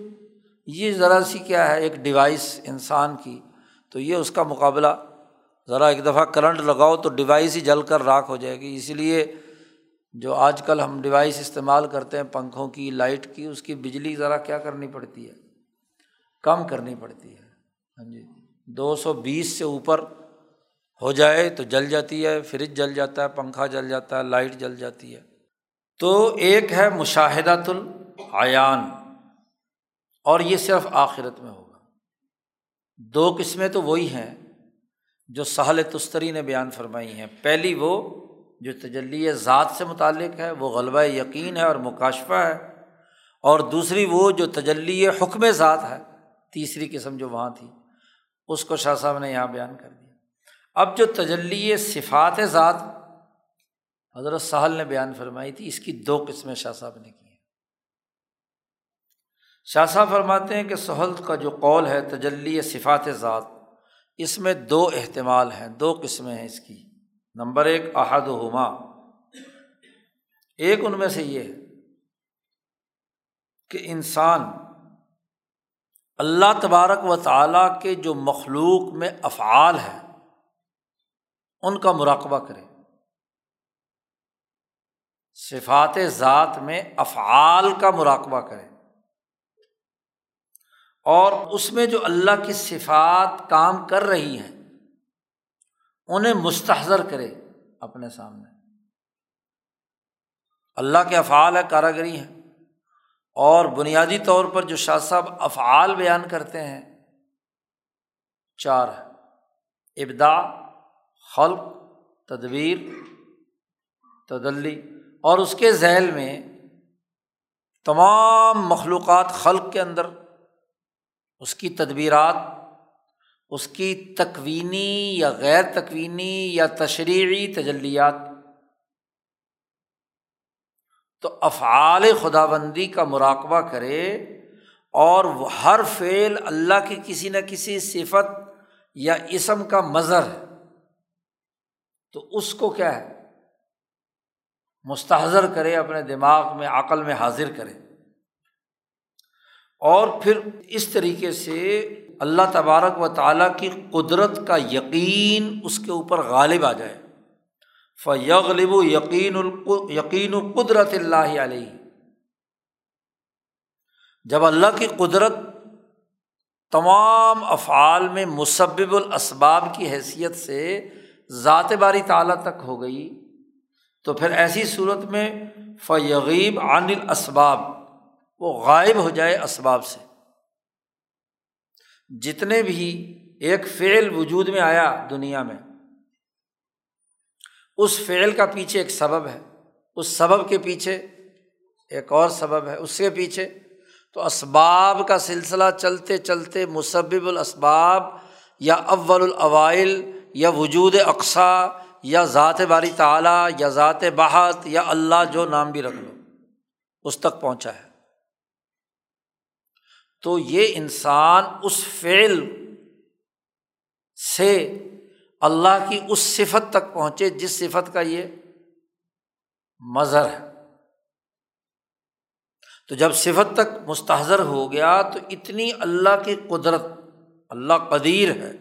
یہ ذرا سی کیا ہے، ایک ڈیوائس انسان کی، تو یہ اس کا مقابلہ ذرا ایک دفعہ کرنٹ لگاؤ تو ڈیوائس ہی جل کر راکھ ہو جائے گی۔ اسی لیے جو آج کل ہم ڈیوائس استعمال کرتے ہیں پنکھوں کی، لائٹ کی، اس کی بجلی ذرا کیا کرنی پڑتی ہے؟ کم کرنی پڑتی ہے۔ ہاں جی۔ دو سو بیس سے اوپر ہو جائے تو جل جاتی ہے، فریج جل جاتا ہے، پنکھا جل جاتا ہے، لائٹ جل جاتی ہے۔ تو ایک ہے مشاہدہ العیان، اور یہ صرف آخرت میں ہوگا۔ دو قسمیں تو وہی ہیں۔ جو سہل تستری نے بیان فرمائی ہیں۔ پہلی وہ جو تجلی ذات سے متعلق ہے، وہ غلبہ یقین ہے اور مکاشفہ ہے۔ اور دوسری وہ جو تجلی حکم ذات ہے، تیسری قسم جو وہاں تھی، اس کو شاہ صاحب نے یہاں بیان کر دیا۔ اب جو تجلی صفات ذات حضرت سہل نے بیان فرمائی تھی، اس کی دو قسمیں شاہ صاحب نے کی ہیں۔ شاہ صاحب فرماتے ہیں کہ سہل کا جو قول ہے، تجلی صفات ذات اس میں دو احتمال ہیں، دو قسمیں ہیں اس کی۔ نمبر ایک احد ہما ایک ان میں سے یہ ہے کہ انسان اللہ تبارک و تعالیٰ کے جو مخلوق میں افعال ہے ان کا مراقبہ کرے۔ صفات ذات میں افعال کا مراقبہ کرے۔ اور اس میں جو اللہ کی صفات کام کر رہی ہیں، انہیں مستحضر کرے اپنے سامنے۔ اللہ کے افعال ہے کاراگری ہیں۔ اور بنیادی طور پر جو شاہ صاحب افعال بیان کرتے ہیں، چار ابدا خلق، تدبیر، تدلی۔ اور اس کے ذیل میں تمام مخلوقات خلق کے اندر اس کی تدبیرات، اس کی تکوینی یا غیر تکوینی یا تشریعی تجلیات۔ تو افعال خدا بندی کا مراقبہ کرے اور ہر فعل اللہ کی کسی نہ کسی صفت یا اسم کا مظہر ہے۔ تو اس کو کیا ہے؟ مستحضر کرے، اپنے دماغ میں، عقل میں حاضر کرے۔ اور پھر اس طریقے سے اللہ تبارک و تعالیٰ کی قدرت کا یقین اس کے اوپر غالب آ جائے۔ فیغلب و یقین یقین و قدرت اللہ علیہ جب اللہ کی قدرت تمام افعال میں مصبب الاسباب کی حیثیت سے ذات باری تعلیٰ تک ہو گئی، تو پھر ایسی صورت میں فیغیب عن الاسباب وہ غائب ہو جائے اسباب سے۔ جتنے بھی ایک فعل وجود میں آیا دنیا میں، اس فعل کا پیچھے ایک سبب ہے۔ اس سبب کے پیچھے ایک اور سبب ہے۔ اس کے پیچھے تو اسباب کا سلسلہ چلتے چلتے مصبب الاسباب یا اول الاوائل یا وجود اقسا یا ذات باری تعلیٰ یا ذات بحت یا اللہ جو نام بھی رکھ لو، اس تک پہنچا ہے۔ تو یہ انسان اس فعل سے اللہ کی اس صفت تک پہنچے جس صفت کا یہ مظہر ہے۔ تو جب صفت تک مستحضر ہو گیا تو اتنی اللہ کی قدرت، اللہ قدیر ہے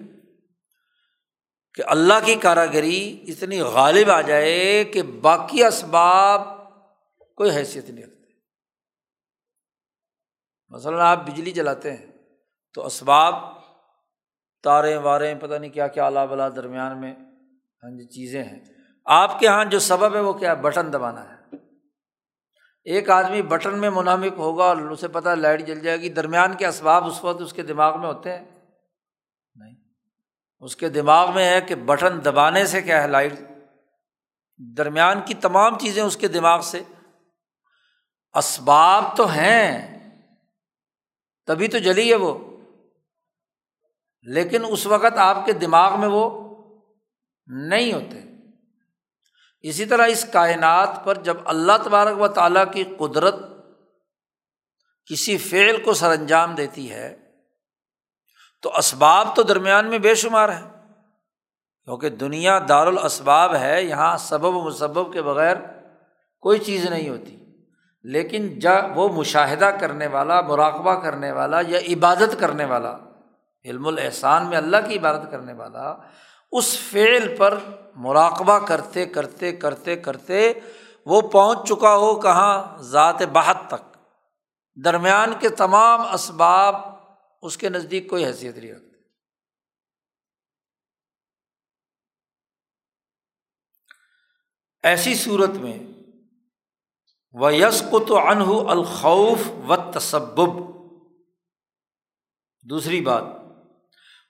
کہ اللہ کی کاراگری اتنی غالب آ جائے کہ باقی اسباب کوئی حیثیت نہیں رکھتے۔ مثلاً آپ بجلی جلاتے ہیں تو اسباب تاریں واریں پتہ نہیں کیا کیا اعلیٰ بلا درمیان میں ہاں جی چیزیں ہیں۔ آپ کے یہاں جو سبب ہے وہ کیا بٹن دبانا ہے۔ ایک آدمی بٹن میں منامک ہوگا اور اسے پتہ لائٹ جل جائے گی۔ درمیان کے اسباب اس وقت اس کے دماغ میں ہوتے ہیں؟ نہیں۔ اس کے دماغ میں ہے کہ بٹن دبانے سے کیا ہے؟ لائٹ۔ درمیان کی تمام چیزیں اس کے دماغ سے۔ اسباب تو ہیں۔ تبھی تو جلی ہے وہ۔ لیکن اس وقت آپ کے دماغ میں وہ نہیں ہوتے۔ اسی طرح اس کائنات پر جب اللہ تبارک و تعالیٰ کی قدرت کسی فعل کو سر انجام دیتی ہے، تو اسباب تو درمیان میں بے شمار ہے کیونکہ دنیا دار الاسباب ہے، یہاں سبب و مسبب کے بغیر کوئی چیز نہیں ہوتی۔ لیکن جب وہ مشاہدہ کرنے والا، مراقبہ کرنے والا یا عبادت کرنے والا، علم الاحسان میں اللہ کی عبادت کرنے والا اس فعل پر مراقبہ کرتے کرتے کرتے کرتے وہ پہنچ چکا ہو کہاں؟ ذات بہت تک۔ درمیان کے تمام اسباب اس کے نزدیک کوئی حیثیت نہیں رکھتے۔ ایسی صورت میں وہ یس کو تو الخوف و تصبب دوسری بات،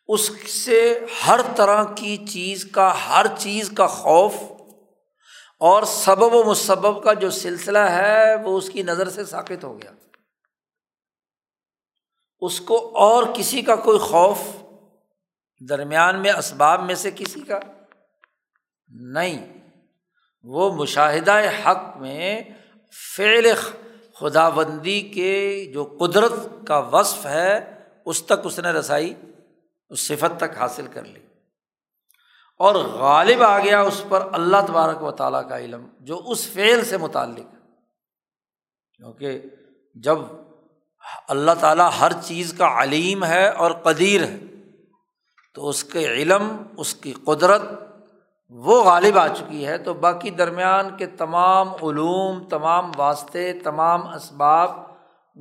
اس سے ہر طرح کی چیز کا، ہر چیز کا خوف اور سبب و مسبب کا جو سلسلہ ہے، وہ اس کی نظر سے ثابت ہو گیا۔ اس کو اور کسی کا کوئی خوف درمیان میں، اسباب میں سے کسی کا نہیں۔ وہ مشاہدہ حق میں فعل خدا بندی کے جو قدرت کا وصف ہے، اس تک اس نے رسائی، اس صفت تک حاصل کر لی۔ اور غالب آ گیا اس پر اللہ تبارک و تعالیٰ کا علم، جو اس فعل سے متعلق ہے۔ کیونکہ جب اللہ تعالیٰ ہر چیز کا علیم ہے اور قدیر ہے، تو اس کے علم، اس کی قدرت وہ غالب آ چکی ہے تو باقی درمیان کے تمام علوم، تمام واسطے، تمام اسباب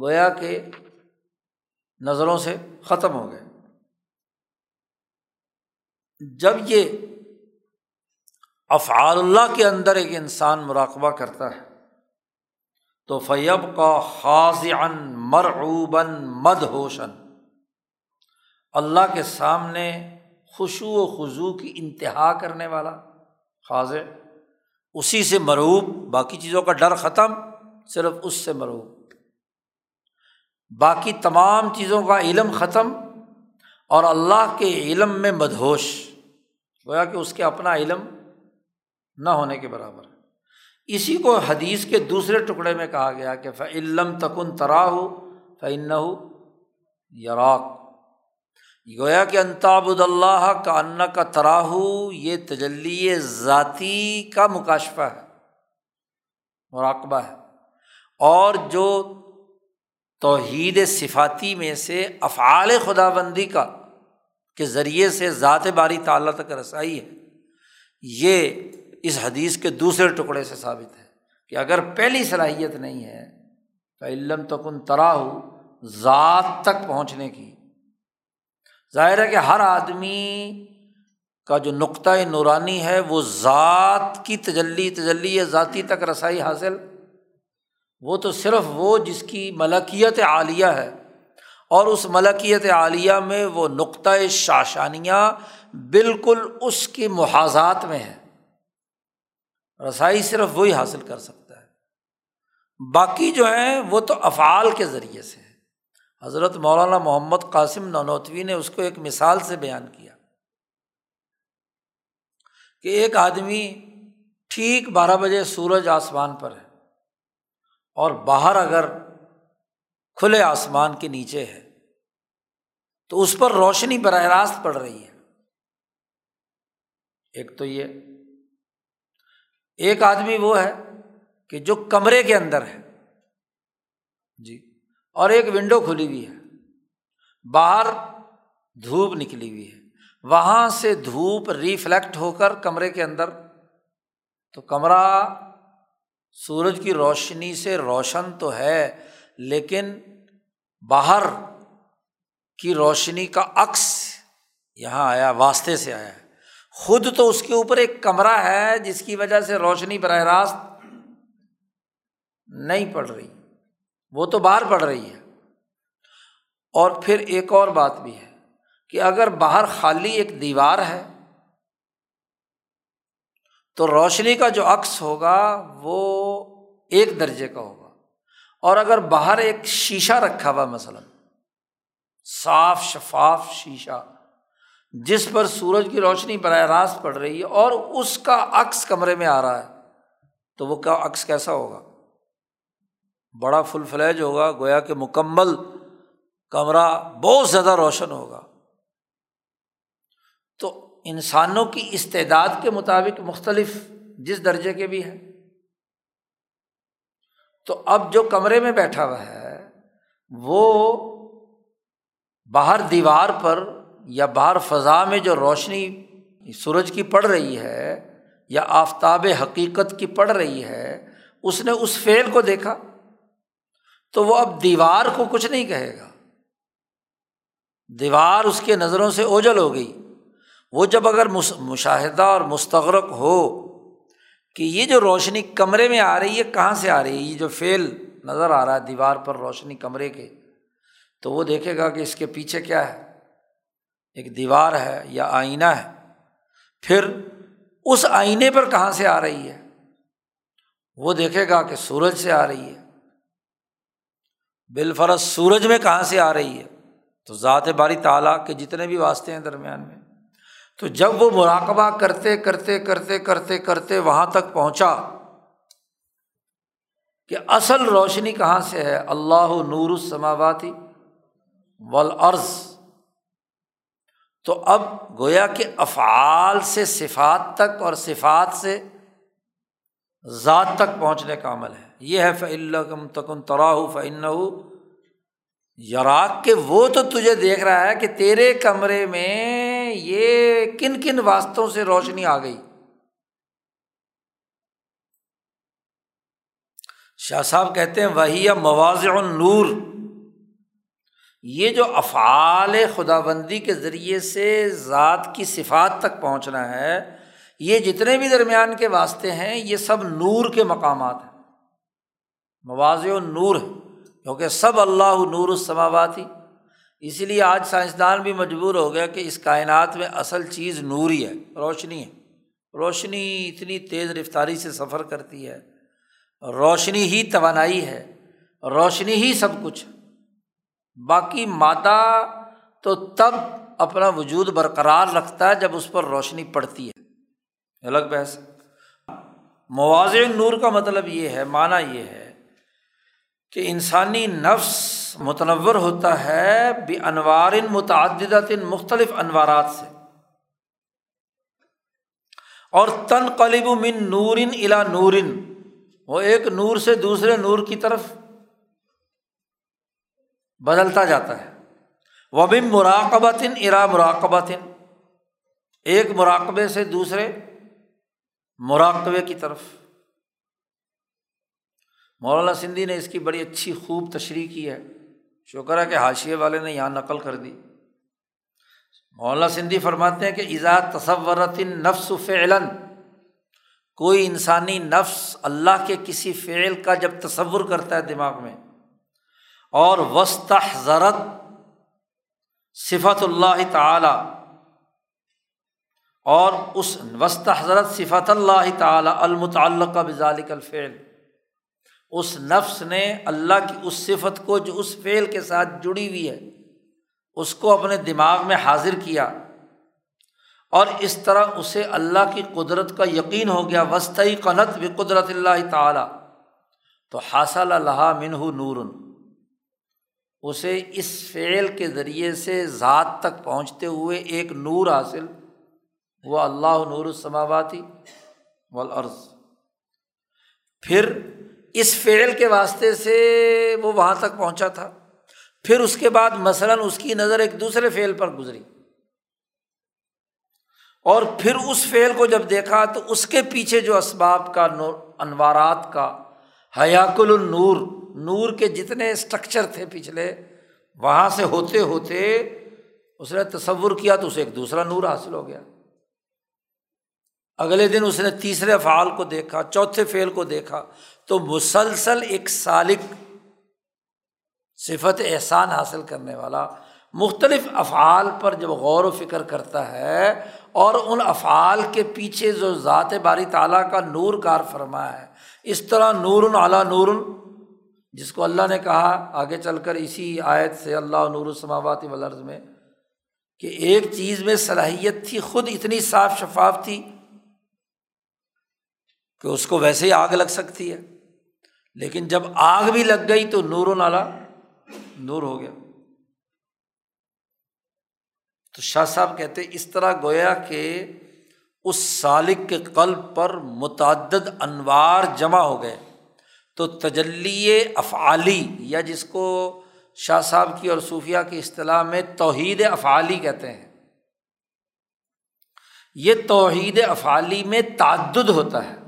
گویا کے نظروں سے ختم ہو گئے۔ جب یہ افعال اللہ کے اندر ایک انسان مراقبہ کرتا ہے تو فیب کا خاص ان مرعوبن مد ہوشن اللہ کے سامنے خوشو و خضو کی انتہا کرنے والا خاص اسی سے مروب، باقی چیزوں کا ڈر ختم، صرف اس سے مروب۔ باقی تمام چیزوں کا علم ختم اور اللہ کے علم میں مدہوش۔ گویا کہ اس کے اپنا علم نہ ہونے کے برابر۔ ہے اسی کو حدیث کے دوسرے ٹکڑے میں کہا گیا کہ فعلم تکن ترا ہو فن ہو یراک۔ گویا کہ انتابود اللہ کا ان کا تراہو یہ تجلی ذاتی کا مکاشفہ ہے، مراقبہ ہے۔ اور جو توحید صفاتی میں سے افعال خدا بندی کا، کے ذریعے سے ذات باری تعالیٰ تک رسائی ہے، یہ اس حدیث کے دوسرے ٹکڑے سے ثابت ہے کہ اگر پہلی صلاحیت نہیں ہے تو علم تو کن تراہ ذات تک پہنچنے کی ظاہر ہے کہ ہر آدمی کا جو نقطۂ نورانی ہے وہ ذات کی تجلی تجلی ذاتی تک رسائی حاصل، وہ تو صرف وہ جس کی ملکیت عالیہ ہے۔ اور اس ملکیت عالیہ میں وہ نقطۂ شاشانیاں بالکل اس کی محاذات میں ہے رسائی صرف وہی حاصل کر سکتا ہے۔ باقی جو ہیں وہ تو افعال کے ذریعے سے حضرت مولانا محمد قاسم نونوتوی نے اس کو ایک مثال سے بیان کیا کہ ایک آدمی ٹھیک بارہ بجے سورج آسمان پر ہے اور باہر اگر کھلے آسمان کے نیچے ہے تو اس پر روشنی براہ راست پڑ رہی ہے۔ ایک تو یہ، ایک آدمی وہ ہے کہ جو کمرے کے اندر ہے۔ جی۔ اور ایک ونڈو کھلی ہوئی ہے۔ باہر دھوپ نکلی ہوئی ہے۔ وہاں سے دھوپ ریفلیکٹ ہو کر کمرے کے اندر، تو کمرہ سورج کی روشنی سے روشن تو ہے، لیکن باہر کی روشنی کا عکس یہاں آیا، واسطے سے آیا ہے۔ خود تو اس کے اوپر ایک کمرہ ہے، جس کی وجہ سے روشنی براہ راست نہیں پڑ رہی۔ وہ تو باہر پڑ رہی ہے۔ اور پھر ایک اور بات بھی ہے کہ اگر باہر خالی ایک دیوار ہے تو روشنی کا جو عکس ہوگا وہ ایک درجے کا ہوگا۔ اور اگر باہر ایک شیشہ رکھا ہوا مثلاً، صاف شفاف شیشہ، جس پر سورج کی روشنی براہ راست پڑ رہی ہے اور اس کا عکس کمرے میں آ رہا ہے، تو وہ کیا عکس کیسا ہوگا؟ بڑا فل فلیج ہوگا، گویا کہ مکمل کمرہ بہت زیادہ روشن ہوگا۔ تو انسانوں کی استعداد کے مطابق مختلف جس درجے کے بھی ہیں۔ تو اب جو کمرے میں بیٹھا ہوا ہے، وہ باہر دیوار پر یا باہر فضا میں جو روشنی سورج کی پڑ رہی ہے یا آفتاب حقیقت کی پڑ رہی ہے، اس نے اس فعل کو دیکھا۔ تو وہ اب دیوار کو کچھ نہیں کہے گا۔ دیوار اس کے نظروں سے اوجل ہو گئی۔ وہ جب اگر مشاہدہ اور مستغرق ہو کہ یہ جو روشنی کمرے میں آ رہی ہے، کہاں سے آ رہی ہے؟ یہ جو فیل نظر آ رہا ہے دیوار پر روشنی کمرے کے، تو وہ دیکھے گا کہ اس کے پیچھے کیا ہے۔ ایک دیوار ہے یا آئینہ ہے۔ پھر اس آئینے پر کہاں سے آ رہی ہے؟ وہ دیکھے گا کہ سورج سے آ رہی ہے۔ بالفرض سورج میں کہاں سے آ رہی ہے؟ تو ذات باری تعالیٰ کے جتنے بھی واسطے ہیں درمیان میں۔ تو جب وہ مراقبہ کرتے کرتے کرتے کرتے کرتے وہاں تک پہنچا کہ اصل روشنی کہاں سے ہے؟ اللہ نور السماواتی ولعرض تو اب گویا کہ افعال سے صفات تک اور صفات سے ذات تک پہنچنے کا عمل ہے۔ یہ ہے فعل کم تکن تراہ فن یراک کہ وہ تو تجھے دیکھ رہا ہے کہ تیرے کمرے میں یہ کن کن واسطوں سے روشنی آ گئی۔ شاہ صاحب کہتے ہیں وہی مواز نور یہ جو افعال خدا بندی کے ذریعے سے ذات کی صفات تک پہنچنا ہے، یہ جتنے بھی درمیان کے واسطے ہیں، یہ سب نور کے مقامات ہیں۔ مواز نور ہے، کیونکہ سب اللہ نور السماواتی اسی لیے آج سائنسدان بھی مجبور ہو گیا کہ اس کائنات میں اصل چیز نور ہی ہے، روشنی ہے۔ روشنی اتنی تیز رفتاری سے سفر کرتی ہے۔ روشنی ہی توانائی ہے، روشنی ہی سب کچھ باقی مادہ تو تب اپنا وجود برقرار رکھتا ہے جب اس پر روشنی پڑتی ہے۔ الگ بحث۔ موازن نور کا مطلب یہ ہے، معنی یہ ہے کہ انسانی نفس متنور ہوتا ہے بے انوار متعدد مختلف انوارات سے۔ اور تن قلب من نورن الا نورن، وہ ایک نور سے دوسرے نور کی طرف بدلتا جاتا ہے۔ وہ بھی مراقبت ارا مراقبت ایک مراقبے سے دوسرے مراقبے کی طرف۔ مولانا سندھی نے اس کی بڑی اچھی خوب تشریح کی ہے۔ شکر ہے کہ حاشیے والے نے یہاں نقل کر دی۔ مولانا سندھی فرماتے ہیں کہ ایزاد تصورت نفس فعلن کوئی انسانی نفس اللہ کے کسی فعل کا جب تصور کرتا ہے دماغ میں، اور وسط زرت صفت اللہ تعالی، اور اس وسط حضرت صفت اللہ تعالیٰ المتعلق بزالک الفعل۔ اس نفس نے اللہ کی اس صفت کو جو اس فعل کے ساتھ جڑی ہوئی ہے، اس کو اپنے دماغ میں حاضر کیا۔ اور اس طرح اسے اللہ کی قدرت کا یقین ہو گیا۔ وسطی قنت بھی قدرت اللہ تعالیٰ تو حاصل اللہ منہ نور اسے اس فعل کے ذریعے سے ذات تک پہنچتے ہوئے ایک نور حاصل۔ وہ اللہ نور السماواتی والارض۔ پھر اس فعل کے واسطے سے وہ وہاں تک پہنچا تھا۔ پھر اس کے بعد مثلاً اس کی نظر ایک دوسرے فعل پر گزری۔ اور پھر اس فعل کو جب دیکھا تو اس کے پیچھے جو اسباب کا نور انوارات کا حیاک النور، نور کے جتنے اسٹرکچر تھے پچھلے، وہاں سے ہوتے ہوتے اس نے تصور کیا تو اسے ایک دوسرا نور حاصل ہو گیا۔ اگلے دن اس نے تیسرے افعال کو دیکھا، چوتھے فعل کو دیکھا۔ تو مسلسل ایک سالک صفت احسان حاصل کرنے والا مختلف افعال پر جب غور و فکر کرتا ہے اور ان افعال کے پیچھے جو ذات باری تعالیٰ کا نور کار فرما ہے، اس طرح نور اعلیٰ نور جس کو اللہ نے کہا آگے چل کر اسی آیت سے اللہ نور السماواتی ولرز میں، کہ ایک چیز میں صلاحیت تھی، خود اتنی صاف شفاف تھی کہ اس کو ویسے ہی آگ لگ سکتی ہے۔ لیکن جب آگ بھی لگ گئی تو نور و نالا نور ہو گیا۔ تو شاہ صاحب کہتے اس طرح گویا کہ اس سالک کے قلب پر متعدد انوار جمع ہو گئے۔ تو تجلی افعالی، یا جس کو شاہ صاحب کی اور صوفیہ کی اصطلاح میں توحید افعالی کہتے ہیں۔ یہ توحید افعالی میں تعدد ہوتا ہے۔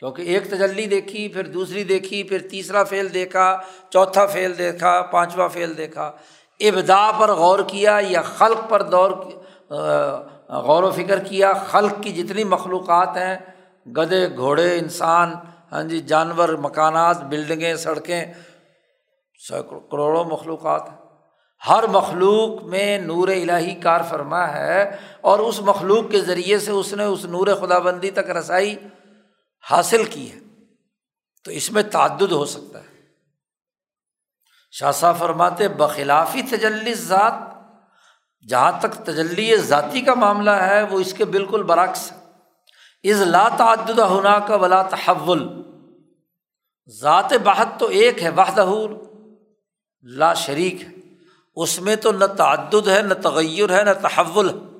کیونکہ ایک تجلی دیکھی، پھر دوسری دیکھی، پھر تیسرا فیل دیکھا، چوتھا فیل دیکھا، پانچواں فیل دیکھا۔ ابدا پر غور کیا یا خلق پر دور غور و فکر کیا؟ خلق کی جتنی مخلوقات ہیں، گدے، گھوڑے، انسان ہاں جی جانور، مکانات، بلڈنگیں، سڑکیں کروڑوں مخلوقات ہیں۔ ہر مخلوق میں نور الہی کار فرما ہے اور اس مخلوق کے ذریعے سے اس نے اس نور خدا بندی تک رسائی حاصل کی ہے، تو اس میں تعدد ہو سکتا ہے۔ شاہ صاحب فرماتے بخلافی تجلی ذات، جہاں تک تجلی ذاتی کا معاملہ ہے، وہ اس کے بالکل برعکس ہے۔ از لا تعدد ہونا کا ولا تحول۔ ذات بحت تو ایک ہے، وحدہ لا شریک ہے۔ اس میں تو نہ تعدد ہے، نہ تغیر ہے، نہ تحول ہے۔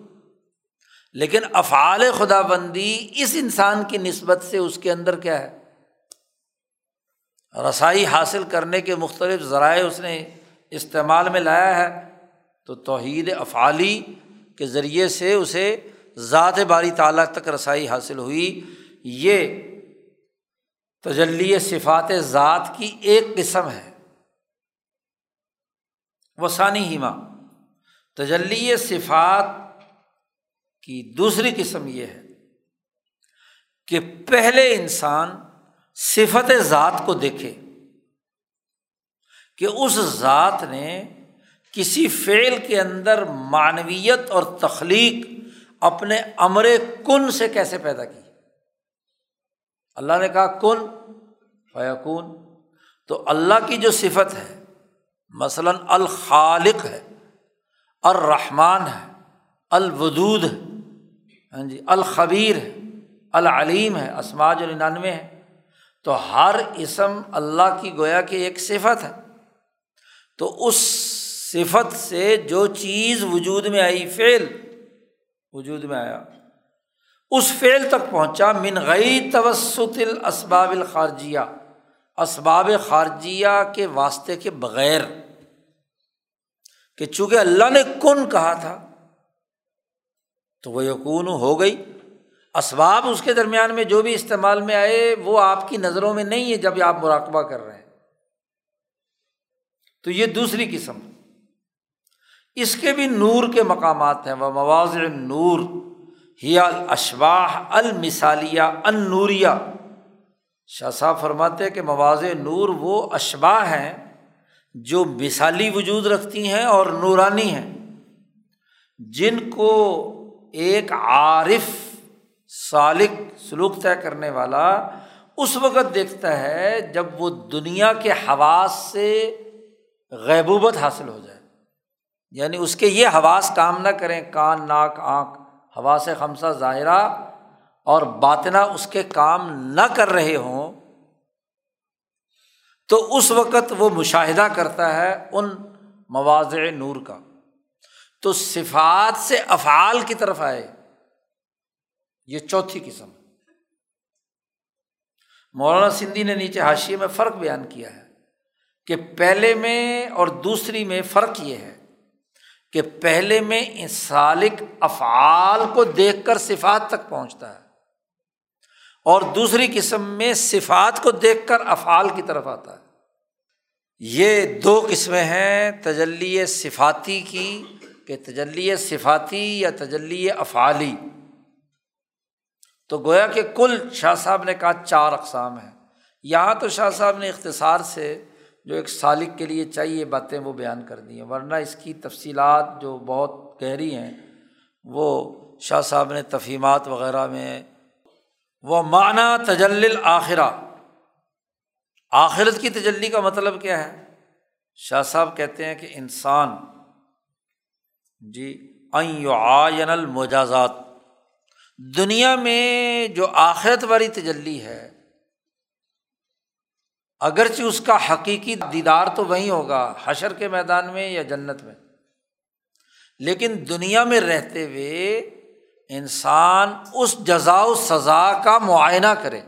لیکن افعال خدا بندی اس انسان کی نسبت سے اس کے اندر کیا ہے؟ رسائی حاصل کرنے کے مختلف ذرائع اس نے استعمال میں لایا ہے۔ تو توحید افعالی کے ذریعے سے اسے ذات باری تعالیٰ تک رسائی حاصل ہوئی۔ یہ تجلی صفات ذات کی ایک قسم ہے۔ وہ ثانی ہیما۔ تجلی صفات کی دوسری قسم یہ ہے کہ پہلے انسان صفت ذات کو دیکھے کہ اس ذات نے کسی فعل کے اندر معنویت اور تخلیق اپنے امر کن سے کیسے پیدا کی؟ اللہ نے کہا کن فیقون تو اللہ کی جو صفت ہے، مثلاً الخالق ہے، الرحمٰن ہے، الودود ہے ہاں جی الخبیر ہے، العلیم ہے، اسماج النانوے ہے۔ تو ہر اسم اللہ کی گویا کی ایک صفت ہے۔ تو اس صفت سے جو چیز وجود میں آئی، فعل وجود میں آیا، اس فعل تک پہنچا۔ من غی توسط الاسباب الخارجیہ، اسباب خارجیہ کے واسطے کے بغیر۔ کہ چونکہ اللہ نے کن کہا تھا تو وہ یقون ہو گئی۔ اسباب اس کے درمیان میں جو بھی استعمال میں آئے، وہ آپ کی نظروں میں نہیں ہے جب آپ مراقبہ کر رہے ہیں۔ تو یہ دوسری قسم۔ اس کے بھی نور کے مقامات ہیں۔ وہ مواز نور ہی الشباہ المثالیہ ان نوریہ شاہ صاحب فرماتے کہ مواز نور وہ اشباہ ہیں جو مثالی وجود رکھتی ہیں اور نورانی ہیں۔ جن کو ایک عارف سالق سلوک طے کرنے والا اس وقت دیکھتا ہے جب وہ دنیا کے حواس سے غیبوبت حاصل ہو جائے۔ یعنی اس کے یہ حواس کام نہ کریں، کان، ناک، آنکھ ہوا سے خمسہ ظاہرہ اور باطنا اس کے کام نہ کر رہے ہوں۔ تو اس وقت وہ مشاہدہ کرتا ہے ان مواضع نور کا۔ تو صفات سے افعال کی طرف آئے۔ یہ چوتھی قسم۔ مولانا سندھی نے نیچے حاشیے میں فرق بیان کیا ہے کہ پہلے میں اور دوسری میں فرق یہ ہے کہ پہلے میں سالک افعال کو دیکھ کر صفات تک پہنچتا ہے اور دوسری قسم میں صفات کو دیکھ کر افعال کی طرف آتا ہے۔ یہ دو قسمیں ہیں تجلی صفاتی کی۔ کہ تجلی صفاتی یا تجلی افعالی۔ تو گویا کہ کل شاہ صاحب نے کہا چار اقسام ہیں۔ یہاں تو شاہ صاحب نے اختصار سے جو ایک سالق کے لیے چاہیے باتیں وہ بیان کر دی ہیں، ورنہ اس کی تفصیلات جو بہت گہری ہیں، وہ شاہ صاحب نے تفہیمات وغیرہ میں وہ معنی تجل آخرہ آخرت کی تجلی کا مطلب کیا ہے؟ شاہ صاحب کہتے ہیں کہ انسان جی آئین المجازات۔ دنیا میں جو آخرت والی تجلی ہے، اگرچہ اس کا حقیقی دیدار تو وہیں ہوگا، حشر کے میدان میں یا جنت میں، لیکن دنیا میں رہتے ہوئے انسان اس جزا و سزا کا معائنہ کرے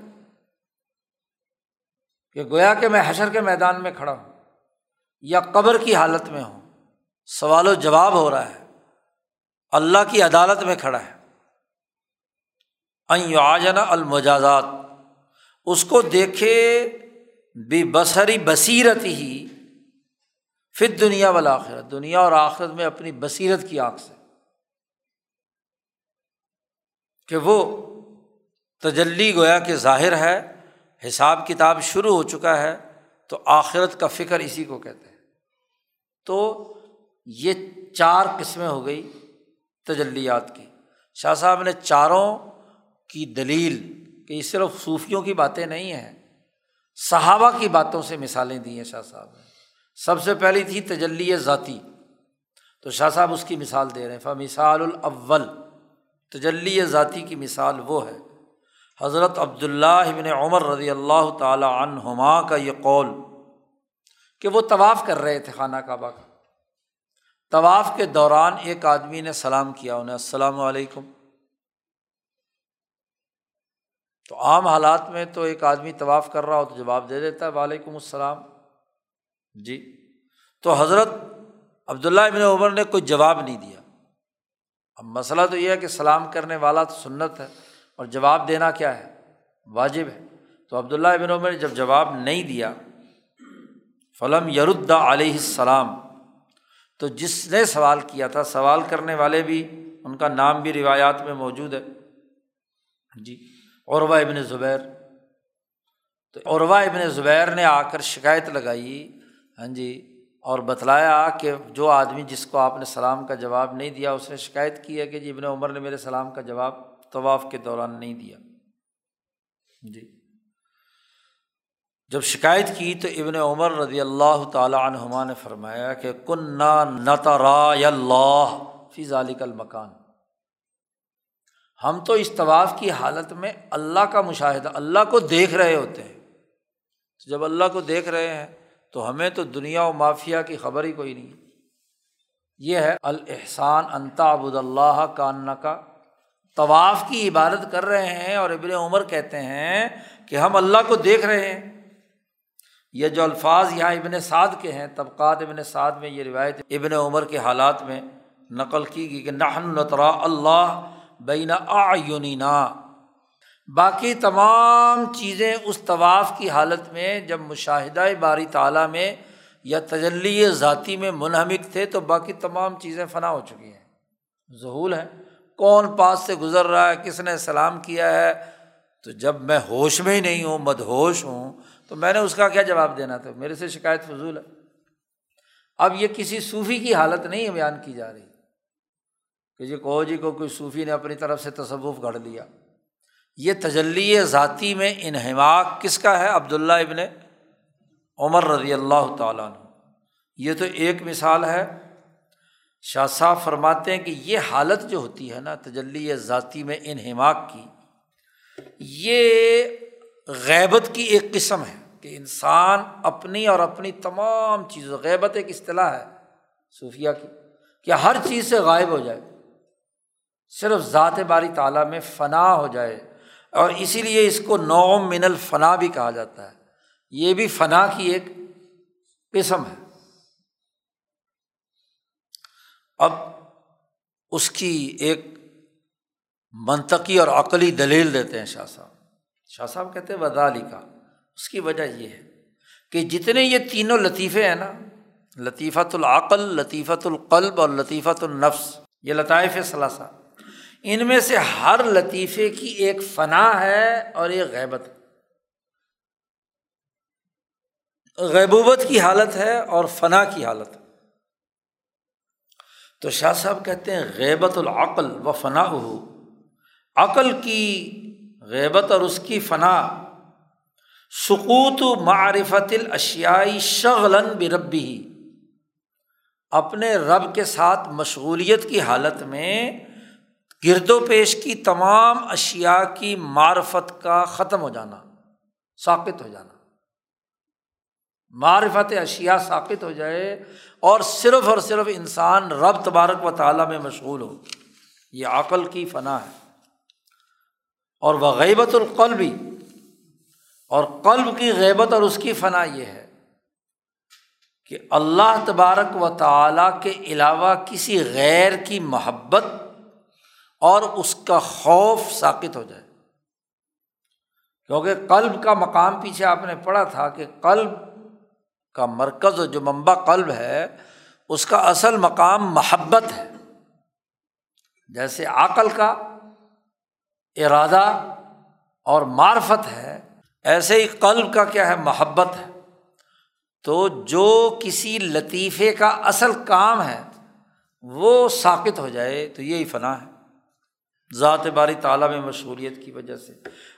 کہ گویا کہ میں حشر کے میدان میں کھڑا ہوں یا قبر کی حالت میں ہوں۔ سوال و جواب ہو رہا ہے۔ اللہ کی عدالت میں کھڑا ہے۔ آجنا المجازات۔ اس کو دیکھے بے بصری بصیرت ہی پھر دنیا والا آخرت دنیا اور آخرت میں اپنی بصیرت کی آنکھ سے۔ کہ وہ تجلی گویا کہ ظاہر ہے، حساب کتاب شروع ہو چکا ہے تو آخرت کا فکر اسی کو کہتے ہیں۔ تو یہ چار قسمیں ہو گئی تجلیات کی۔ شاہ صاحب نے چاروں کی دلیل کہ یہ صرف صوفیوں کی باتیں نہیں ہیں، صحابہ کی باتوں سے مثالیں دی ہیں شاہ صاحب نے۔ سب سے پہلی تھی تجلی ذاتی۔ تو شاہ صاحب اس کی مثال دے رہے ہیں۔ فمثال الاول تجلی ذاتی کی مثال وہ ہے۔ حضرت عبداللہ ابن عمر رضی اللہ تعالیٰ عنہما کا یہ قول کہ وہ طواف کر رہے تھے خانہ کعبہ کا۔ طواف کے دوران ایک آدمی نے سلام کیا انہیں السلام علیکم. تو عام حالات میں تو ایک آدمی طواف کر رہا ہو تو جواب دے دیتا ہے، وعلیکم السلام. جی۔ تو حضرت عبداللہ ابن عمر نے کوئی جواب نہیں دیا۔ اب مسئلہ تو یہ ہے کہ سلام کرنے والا تو سنت ہے، اور جواب دینا کیا ہے؟ واجب ہے۔ تو عبداللہ ابن عمر نے جب جواب نہیں دیا، فلم یردا علیہ السلام تو جس نے سوال کیا تھا، سوال کرنے والے بھی ان کا نام بھی روایات میں موجود ہے۔ جی عروا ابن زبیر۔ تو عروا ابن زبیر نے آ کر شکایت لگائی۔ ہاں جی اور بتلایا کہ جو آدمی جس کو آپ نے سلام کا جواب نہیں دیا، اس نے شکایت کی ہے کہ جی ابن عمر نے میرے سلام کا جواب طواف کے دوران نہیں دیا۔ جی۔ جب شکایت کی تو ابن عمر رضی اللہ تعالیٰ عنہما نے فرمایا کہ کن نترا اللہ فی ذالک المکان۔ ہم تو اس طواف کی حالت میں اللہ کا مشاہدہ، اللہ کو دیکھ رہے ہوتے ہیں۔ جب اللہ کو دیکھ رہے ہیں تو ہمیں تو دنیا و مافیا کی خبر ہی کوئی نہیں۔ یہ ہے الحسان انتا ابود اللہ کاننا کا طواف کی عبادت کر رہے ہیں اور ابن عمر کہتے ہیں کہ ہم اللہ کو دیکھ رہے ہیں۔ یہ جو الفاظ یہاں ابن سعد کے ہیں، طبقات ابن سعد میں یہ روایت ابن عمر کے حالات میں نقل کی گئی کہ نحن نترا اللہ بین آیونینا باقی تمام چیزیں اس طواف کی حالت میں جب مشاہدہ باری تعالیٰ میں یا تجلی ذاتی میں منہمک تھے تو باقی تمام چیزیں فنا ہو چکی ہیں۔ ظہول ہے۔ کون پاس سے گزر رہا ہے؟ کس نے سلام کیا ہے؟ تو جب میں ہوش میں ہی نہیں ہوں مد ہوش ہوں تو میں نے اس کا کیا جواب دینا تھا؟ میرے سے شکایت فضول ہے۔ اب یہ کسی صوفی کی حالت نہیں بیان کی جا رہی۔ کہ جی کہو جی کو کوئی صوفی نے اپنی طرف سے تصوف گھڑ لیا۔ یہ تجلی ذاتی میں انہماک کس کا ہے؟ عبداللہ ابن عمر رضی اللہ تعالیٰ عنہ۔ یہ تو ایک مثال ہے۔ شاہ صاحب فرماتے ہیں کہ یہ حالت جو ہوتی ہے نا تجلی ذاتی میں انہماک کی، یہ غیبت کی ایک قسم ہے کہ انسان اپنی اور اپنی تمام چیزوں، غیبت ایک اصطلاح ہے صوفیہ کی، کہ ہر چیز سے غائب ہو جائے، صرف ذات باری تعالیٰ میں فنا ہو جائے، اور اسی لیے اس کو نوم من الفنا بھی کہا جاتا ہے۔ یہ بھی فنا کی ایک قسم ہے۔ اب اس کی ایک منطقی اور عقلی دلیل دیتے ہیں شاہ صاحب۔ شاہ صاحب کہتے ہیں ودا علی کا اس کی وجہ یہ ہے کہ جتنے یہ تینوں لطیفے ہیں نا، لطیفۃ العقل، لطیفۃ القلب اور لطیفۃ النفس، یہ لطائف ثلاثہ، ان میں سے ہر لطیفے کی ایک فنا ہے اور ایک غیبت غیبوبت کی حالت ہے اور فنا کی حالت تو شاہ صاحب کہتے ہیں غیبت العقل و فنا ہو عقل کی غیبت اور اس کی فنا۔ سکوت معرفت الاشیائی شغلن بربی۔ اپنے رب کے ساتھ مشغولیت کی حالت میں گرد و پیش کی تمام اشیا کی معرفت کا ختم ہو جانا ثابت ہو جانا۔ معرفت اشیا ثابت ہو جائے اور صرف اور صرف انسان رب تبارک و تعالیٰ میں مشغول ہو۔ یہ عقل کی فنا ہے۔ اور وہ غیبت القلبی اور قلب کی غیبت اور اس کی فنا یہ ہے کہ اللہ تبارک و تعالیٰ کے علاوہ کسی غیر کی محبت اور اس کا خوف ثابت ہو جائے۔ کیونکہ قلب کا مقام پیچھے آپ نے پڑھا تھا کہ قلب کا مرکز جو ممبا قلب ہے، اس کا اصل مقام محبت ہے۔ جیسے عقل کا ارادہ اور معرفت ہے، ایسے ہی قلب کا کیا ہے، محبت ہے۔ تو جو کسی لطیفے کا اصل کام ہے، وہ ثابت ہو جائے تو یہی فنا ہے۔ ذات باری تعالیٰ میں مشغولیت کی وجہ سے۔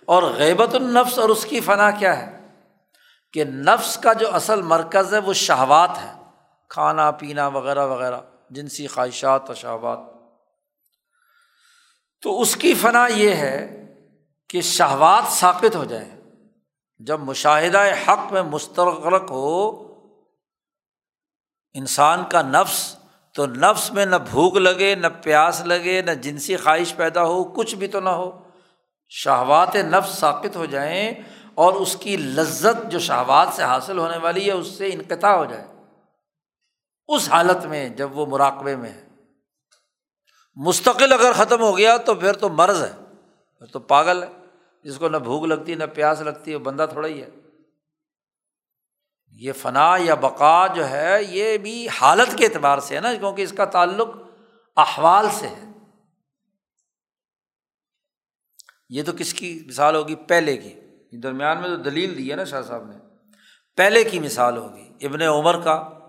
اور غیبت النفس اور اس کی فنا کیا ہے؟ کہ نفس کا جو اصل مرکز ہے، وہ شہوات ہے۔ کھانا، پینا وغیرہ وغیرہ، جنسی خواہشات و شہوات۔ تو اس کی فنا یہ ہے کہ شہوات ثابت ہو جائے جب مشاہدہ حق میں مسترغرق ہو، انسان کا نفس تو نفس میں نہ بھوک لگے، نہ پیاس لگے، نہ جنسی خواہش پیدا ہو، کچھ بھی تو نہ ہو۔ شہوات نفس ثابت ہو جائیں اور اس کی لذت جو شہوات سے حاصل ہونے والی ہے، اس سے انقطاع ہو جائے۔ اس حالت میں جب وہ مراقبے میں ہے۔ مستقل اگر ختم ہو گیا تو پھر تو مرض ہے، پھر تو پاگل ہے۔ جس کو نہ بھوک لگتی، نہ پیاس لگتی ہے بندہ تھوڑا ہی ہے۔ یہ فنا یا بقا جو ہے، یہ بھی حالت کے اعتبار سے ہے نا، کیونکہ اس کا تعلق احوال سے ہے۔ یہ تو کس کی مثال ہوگی؟ پہلے کی۔ درمیان میں تو دلیل دی ہے نا شاہ صاحب نے۔ پہلے کی مثال ہوگی۔ ابن عمر کا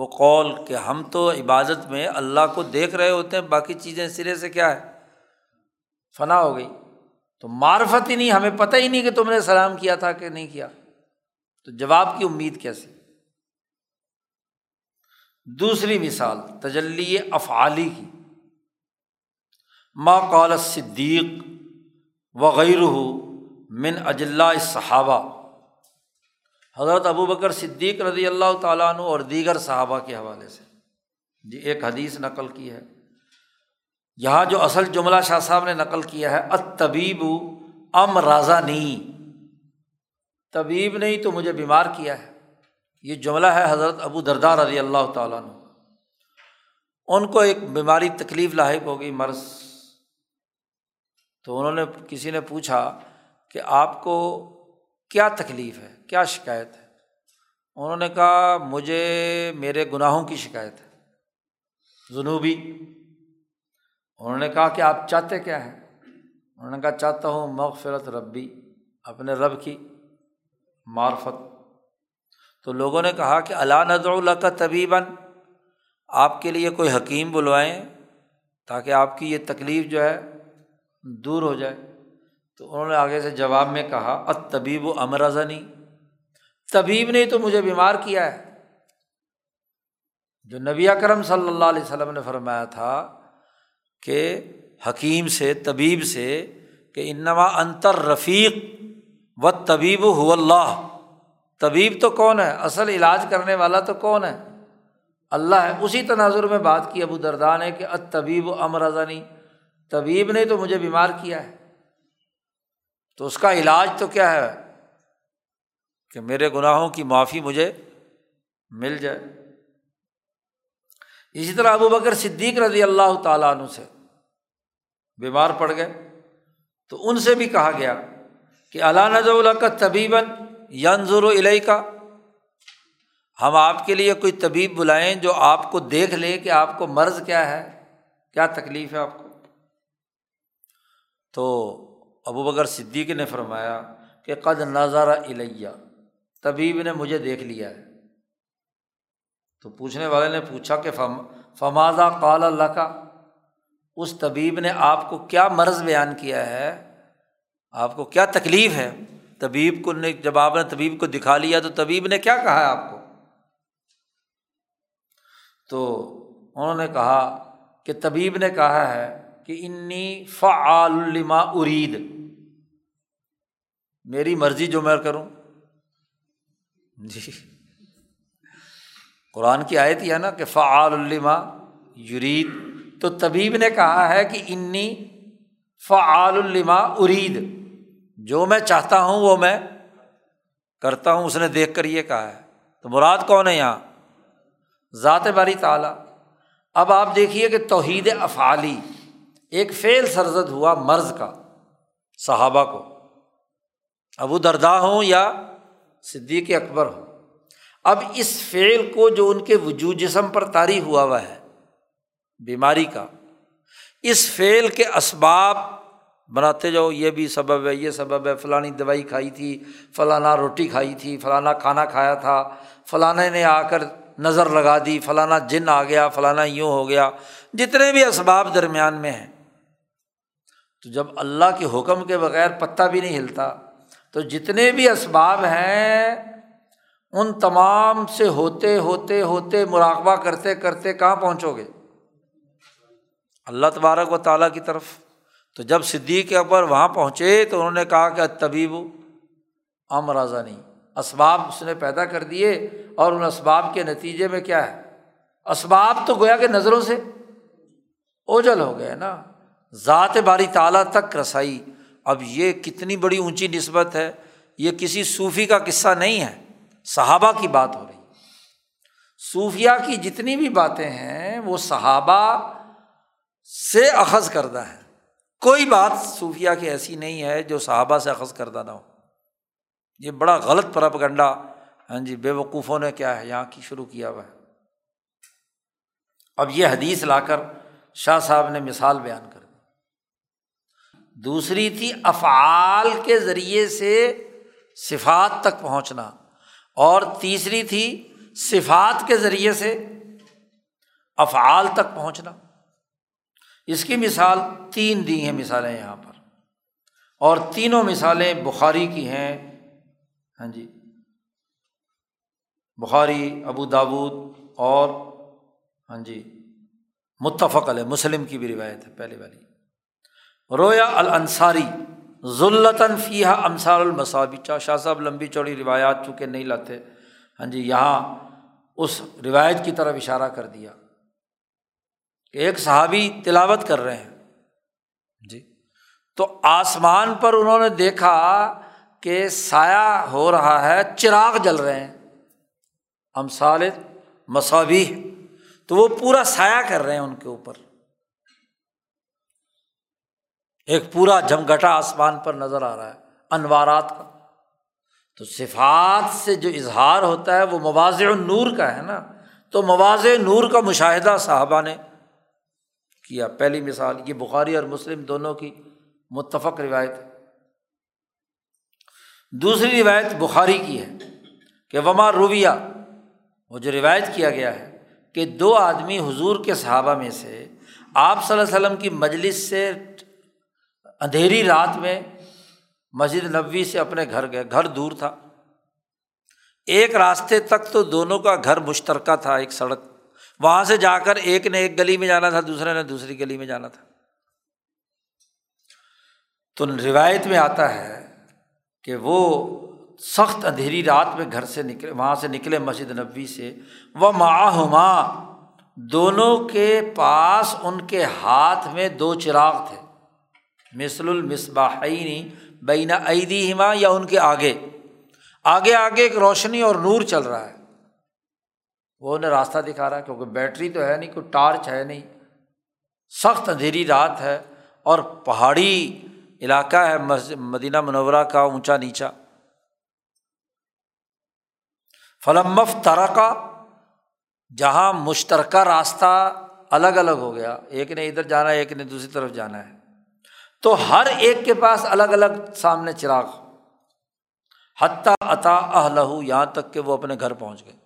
وہ قول کہ ہم تو عبادت میں اللہ کو دیکھ رہے ہوتے ہیں، باقی چیزیں سرے سے کیا ہے؟ فنا ہو گئی۔ تو معرفت ہی نہیں، ہمیں پتہ ہی نہیں کہ تم نے سلام کیا تھا کہ نہیں کیا۔ تو جواب کی امید کیسی دوسری مثال، تجلی افعالی کی۔ ما قال صدیق وغیرہ من اجلاء صحابہ حضرت ابو بکر صدیق رضی اللہ تعالیٰ عنہ اور دیگر صحابہ کے حوالے سے۔ جی ایک حدیث نقل کی ہے۔ یہاں جو اصل جملہ شاہ صاحب نے نقل کیا ہے اتبیب ام رازا نی طبیب نہیں تو مجھے بیمار کیا ہے۔ یہ جملہ ہے حضرت ابو دردار رضی اللہ تعالیٰ عنہ۔ ان کو ایک بیماری تکلیف لاحق ہو گئی، مرض۔ تو انہوں نے کسی نے پوچھا کہ آپ کو کیا تکلیف ہے؟ کیا شکایت ہے؟ انہوں نے کہا، مجھے میرے گناہوں کی شکایت ہے جنوبی انہوں نے کہا کہ آپ چاہتے کیا ہیں؟ انہوں نے کہا، چاہتا ہوں مغفرت ربی، اپنے رب کی معرفت۔ تو لوگوں نے کہا کہ اللہ نظر اللہ کا طبیباً، آپ کے لیے کوئی حکیم بلوائیں تاکہ آپ کی یہ تکلیف جو ہے دور ہو جائے۔ تو انہوں نے آگے سے جواب میں کہا ات طبیب و امرزنی طبیب نے تو مجھے بیمار کیا ہے۔ جو نبی کرم صلی اللہ علیہ وسلم نے فرمایا تھا کہ حکیم سے، طبیب سے کہ انما انتر رفیق و طبیب ہو اللہ۔ طبیب تو کون ہے؟ اصل علاج کرنے والا تو کون ہے؟ اللہ ہے۔ اسی تناظر میں بات کی ابو دردان ہے کہ ات طبیب و امرزنی طبیب نے تو مجھے بیمار کیا ہے۔ تو اس کا علاج تو کیا ہے کہ میرے گناہوں کی معافی مجھے مل جائے؟ اسی طرح ابو بکر صدیق رضی اللہ تعالیٰ عنہ سے بیمار پڑ گئے، تو ان سے بھی کہا گیا کہ اللہ نظر اللہ کا طبیباً ینظر علیہ کا ہم آپ کے لیے کوئی طبیب بلائیں جو آپ کو دیکھ لے کہ آپ کو مرض کیا ہے، کیا تکلیف ہے آپ کو؟ تو ابو بکر صدیق نے فرمایا کہ قد نظارہ الیہ، طبیب نے مجھے دیکھ لیا ہے۔ تو پوچھنے والے نے پوچھا کہ فم فمازہ قال اللہ کا اس طبیب نے آپ کو کیا مرض بیان کیا ہے؟ آپ کو کیا تکلیف ہے؟ طبیب کو نے، جب آپ نے طبیب کو دکھا لیا تو طبیب نے کیا کہا ہے آپ کو؟ تو انہوں نے کہا کہ طبیب نے کہا ہے کہ انی فعال ارید۔ میری مرضی جو میں کروں۔ جی۔ قرآن کی آیت یہ ہے نا کہ فعال الما یرید۔ تو طبیب نے کہا ہے کہ انی فعال الما ارید۔ جو میں چاہتا ہوں وہ میں کرتا ہوں، اس نے دیکھ کر یہ کہا ہے۔ تو مراد کون ہے یہاں؟ ذات باری تعالیٰ۔ اب آپ دیکھیے کہ توحید افعالی۔ ایک فعل سرزد ہوا مرض کا، صحابہ کو۔ ابو دردا ہوں یا صدیق اکبر ہو اب اس فعل کو جو ان کے وجود جسم پر طاری ہوا ہوا ہے، بیماری کا۔ اس فعل کے اسباب بناتے جاؤ، یہ بھی سبب ہے، یہ سبب ہے، فلانی دوائی کھائی تھی، فلانا روٹی کھائی تھی، فلانا کھانا کھایا تھا فلانا نے آ کر نظر لگا دی، فلانا جن آ گیا، فلانا یوں ہو گیا۔ جتنے بھی اسباب درمیان میں ہیں تو جب اللہ کے حکم کے بغیر پتہ بھی نہیں ہلتا، تو جتنے بھی اسباب ہیں، ان تمام سے ہوتے ہوتے ہوتے مراقبہ کرتے کرتے کہاں پہنچو گے؟ اللہ تبارک و تعالیٰ کی طرف۔ تو جب صدیق اکبر وہاں پہنچے، تو انہوں نے کہا کہ طبیب ام راضا نہیں۔ اسباب اس نے پیدا کر دیے، اور ان اسباب کے نتیجے میں کیا ہے؟ اسباب تو گویا کہ نظروں سے اوجل ہو گئے نا۔ ذات باری تعالیٰ تک رسائی۔ اب یہ کتنی بڑی اونچی نسبت ہے، یہ کسی صوفی کا قصہ نہیں ہے، صحابہ کی بات ہو رہی صوفیہ کی جتنی بھی باتیں ہیں، وہ صحابہ سے اخذ کردہ ہے کوئی بات صوفیہ کی ایسی نہیں ہے جو صحابہ سے اخذ کردہ نہ ہو۔ یہ بڑا غلط پرپ گنڈا ہاں جی بے وقوفوں نے کیا ہے، یہاں کی شروع کیا ہوا ہے۔ اب یہ حدیث لا کر شاہ صاحب نے مثال بیان کر دوسری تھی افعال کے ذریعے سے صفات تک پہنچنا اور تیسری تھی صفات کے ذریعے سے افعال تک پہنچنا۔ اس کی مثال تین دی ہیں مثالیں یہاں پر۔ اور تینوں مثالیں بخاری کی ہیں۔ ہاں جی۔ بخاری، ابو دابود اور ہاں جی متفق علیہ، مسلم کی بھی روایت ہے، پہلے والی۔ رویا الانصاری، ذلتاً فیحہ امسار المصابی چا شاہ صاحب لمبی چوڑی روایات چونکہ نہیں لاتے ہاں جی یہاں اس روایت کی طرف اشارہ کر دیا کہ ایک صحابی تلاوت کر رہے ہیں جی تو آسمان پر انہوں نے دیکھا کہ سایہ ہو رہا ہے، چراغ جل رہے ہیں۔ امسال مصابی تو وہ پورا سایہ کر رہے ہیں ان کے اوپر۔ ایک پورا جمگٹا آسمان پر نظر آ رہا ہے، انوارات کا۔ تو صفات سے جو اظہار ہوتا ہے، وہ مواز نور کا ہے نا۔ تو مواز نور کا مشاہدہ صاحبہ نے کیا۔ پہلی مثال، یہ بخاری اور مسلم دونوں کی متفق روایت ہے۔ دوسری روایت بخاری کی ہے کہ وما رویہ، وہ جو روایت کیا گیا ہے کہ دو آدمی حضور کے صحابہ میں سے آپ صلی اللہ علیہ وسلم کی مجلس سے اندھیری رات میں مسجد نبوی سے اپنے گھر گئے۔ گھر دور تھا۔ ایک راستے تک تو دونوں کا گھر مشترکہ تھا، ایک سڑک۔ وہاں سے جا کر ایک نے ایک گلی میں جانا تھا، دوسرے نے دوسری گلی میں جانا تھا۔ تو روایت میں آتا ہے کہ وہ سخت اندھیری رات میں گھر سے نکلے، وہاں سے نکلے مسجد نبوی سے۔ وہ معاہما دونوں کے پاس ان کے ہاتھ میں دو چراغ تھے۔ مثل المصباحینی بین عیدی ہما یا ان کے آگے۔ آگے آگے ایک روشنی اور نور چل رہا ہے۔ وہ انہیں راستہ دکھا رہا ہے کیونکہ بیٹری تو ہے نہیں، کوئی ٹارچ ہے نہیں۔ سخت اندھیری رات ہے اور پہاڑی علاقہ ہے مدینہ منورہ کا اونچا نیچا۔ فلمف ترکا جہاں مشترکہ راستہ الگ الگ ہو گیا، ایک نے ادھر جانا ہے، ایک نے دوسری طرف جانا ہے۔ تو ہر ایک کے پاس الگ الگ سامنے چراغ حتیٰ عطا لہو یہاں تک کہ وہ اپنے گھر پہنچ گئے۔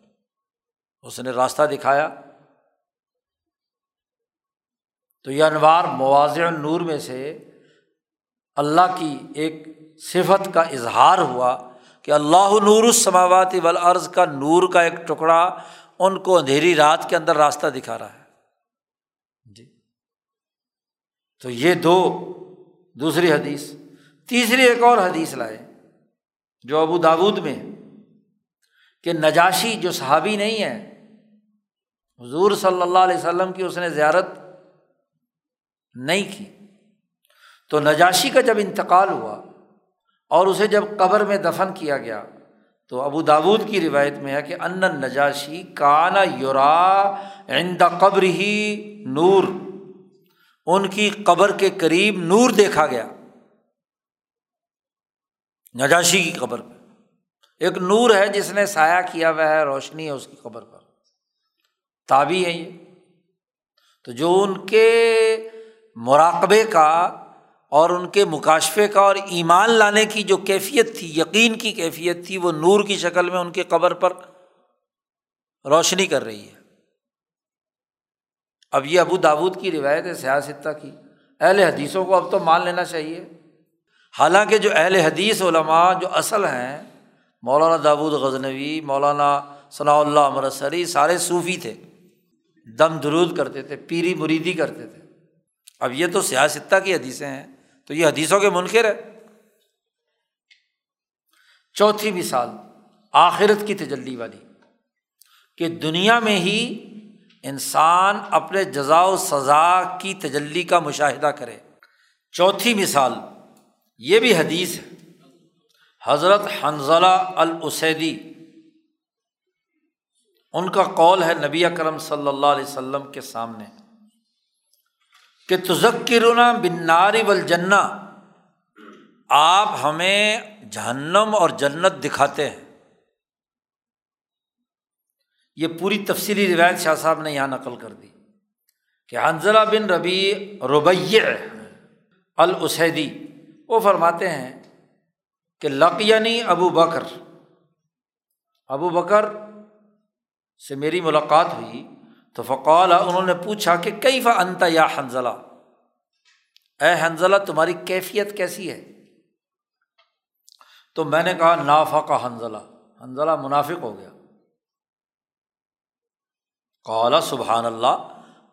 اس نے راستہ دکھایا۔ تو یہ انوار مواضع نور میں سے اللہ کی ایک صفت کا اظہار ہوا کہ اللہ نور السماوات والارض کا نور کا ایک ٹکڑا ان کو اندھیری رات کے اندر راستہ دکھا رہا ہے۔ جی۔ تو یہ دو دوسری حدیث۔ تیسری ایک اور حدیث لائے، جو ابو داود میں کہ نجاشی جو صحابی نہیں ہے، حضور صلی اللہ علیہ وسلم کی اس نے زیارت نہیں کی۔ تو نجاشی کا جب انتقال ہوا اور اسے جب قبر میں دفن کیا گیا، تو ابو داود کی روایت میں ہے کہ ان نجاشی کانا یورا عند قبر ہی نور۔ ان کی قبر کے قریب نور دیکھا گیا۔ نجاشی کی قبر پہ۔ ایک نور ہے جس نے سایہ کیا ہوا ہے، روشنی ہے اس کی قبر پر۔ تابی ہے یہ۔ تو جو ان کے مراقبے کا اور ان کے مکاشفے کا اور ایمان لانے کی جو کیفیت تھی، یقین کی کیفیت تھی، وہ نور کی شکل میں ان کے قبر پر روشنی کر رہی ہے۔ اب یہ ابو داود کی روایت ہے سیاستہ کی۔ اہل حدیثوں کو اب تو مان لینا چاہیے۔ حالانکہ جو اہل حدیث علماء جو اصل ہیں، مولانا داود غزنوی، مولانا ثناء اللہ امرسری سارے صوفی تھے۔ دم درود کرتے تھے، پیری مریدی کرتے تھے۔ اب یہ تو سیاستہ کی حدیثیں ہیں، تو یہ حدیثوں کے منکر ہے چوتھی مثال، آخرت کی تجلی والی، کہ دنیا میں ہی انسان اپنے جزا و سزا کی تجلی کا مشاہدہ کرے۔ چوتھی مثال، یہ بھی حدیث ہے۔ حضرت حنزلہ الاسیدی، ان کا قول ہے نبی اکرم صلی اللہ علیہ وسلم کے سامنے، کہ تزکرنا بناری بل جنا آپ ہمیں جہنم اور جنت دکھاتے ہیں۔ یہ پوری تفصیلی روایت شاہ صاحب نے یہاں نقل کر دی کہ حنزلہ بن ربی ربیع الاسیدی، وہ فرماتے ہیں کہ لقینی ابو بکر ابو بکر سے میری ملاقات ہوئی تو فقال، انہوں نے پوچھا کہ کئی فا انتا یا حنزلہ اے حنزلہ تمہاری کیفیت کیسی ہے؟ تو میں نے کہا نافا کا حنزلہ حنزلہ منافق ہو گیا۔ قالا سبحان اللہ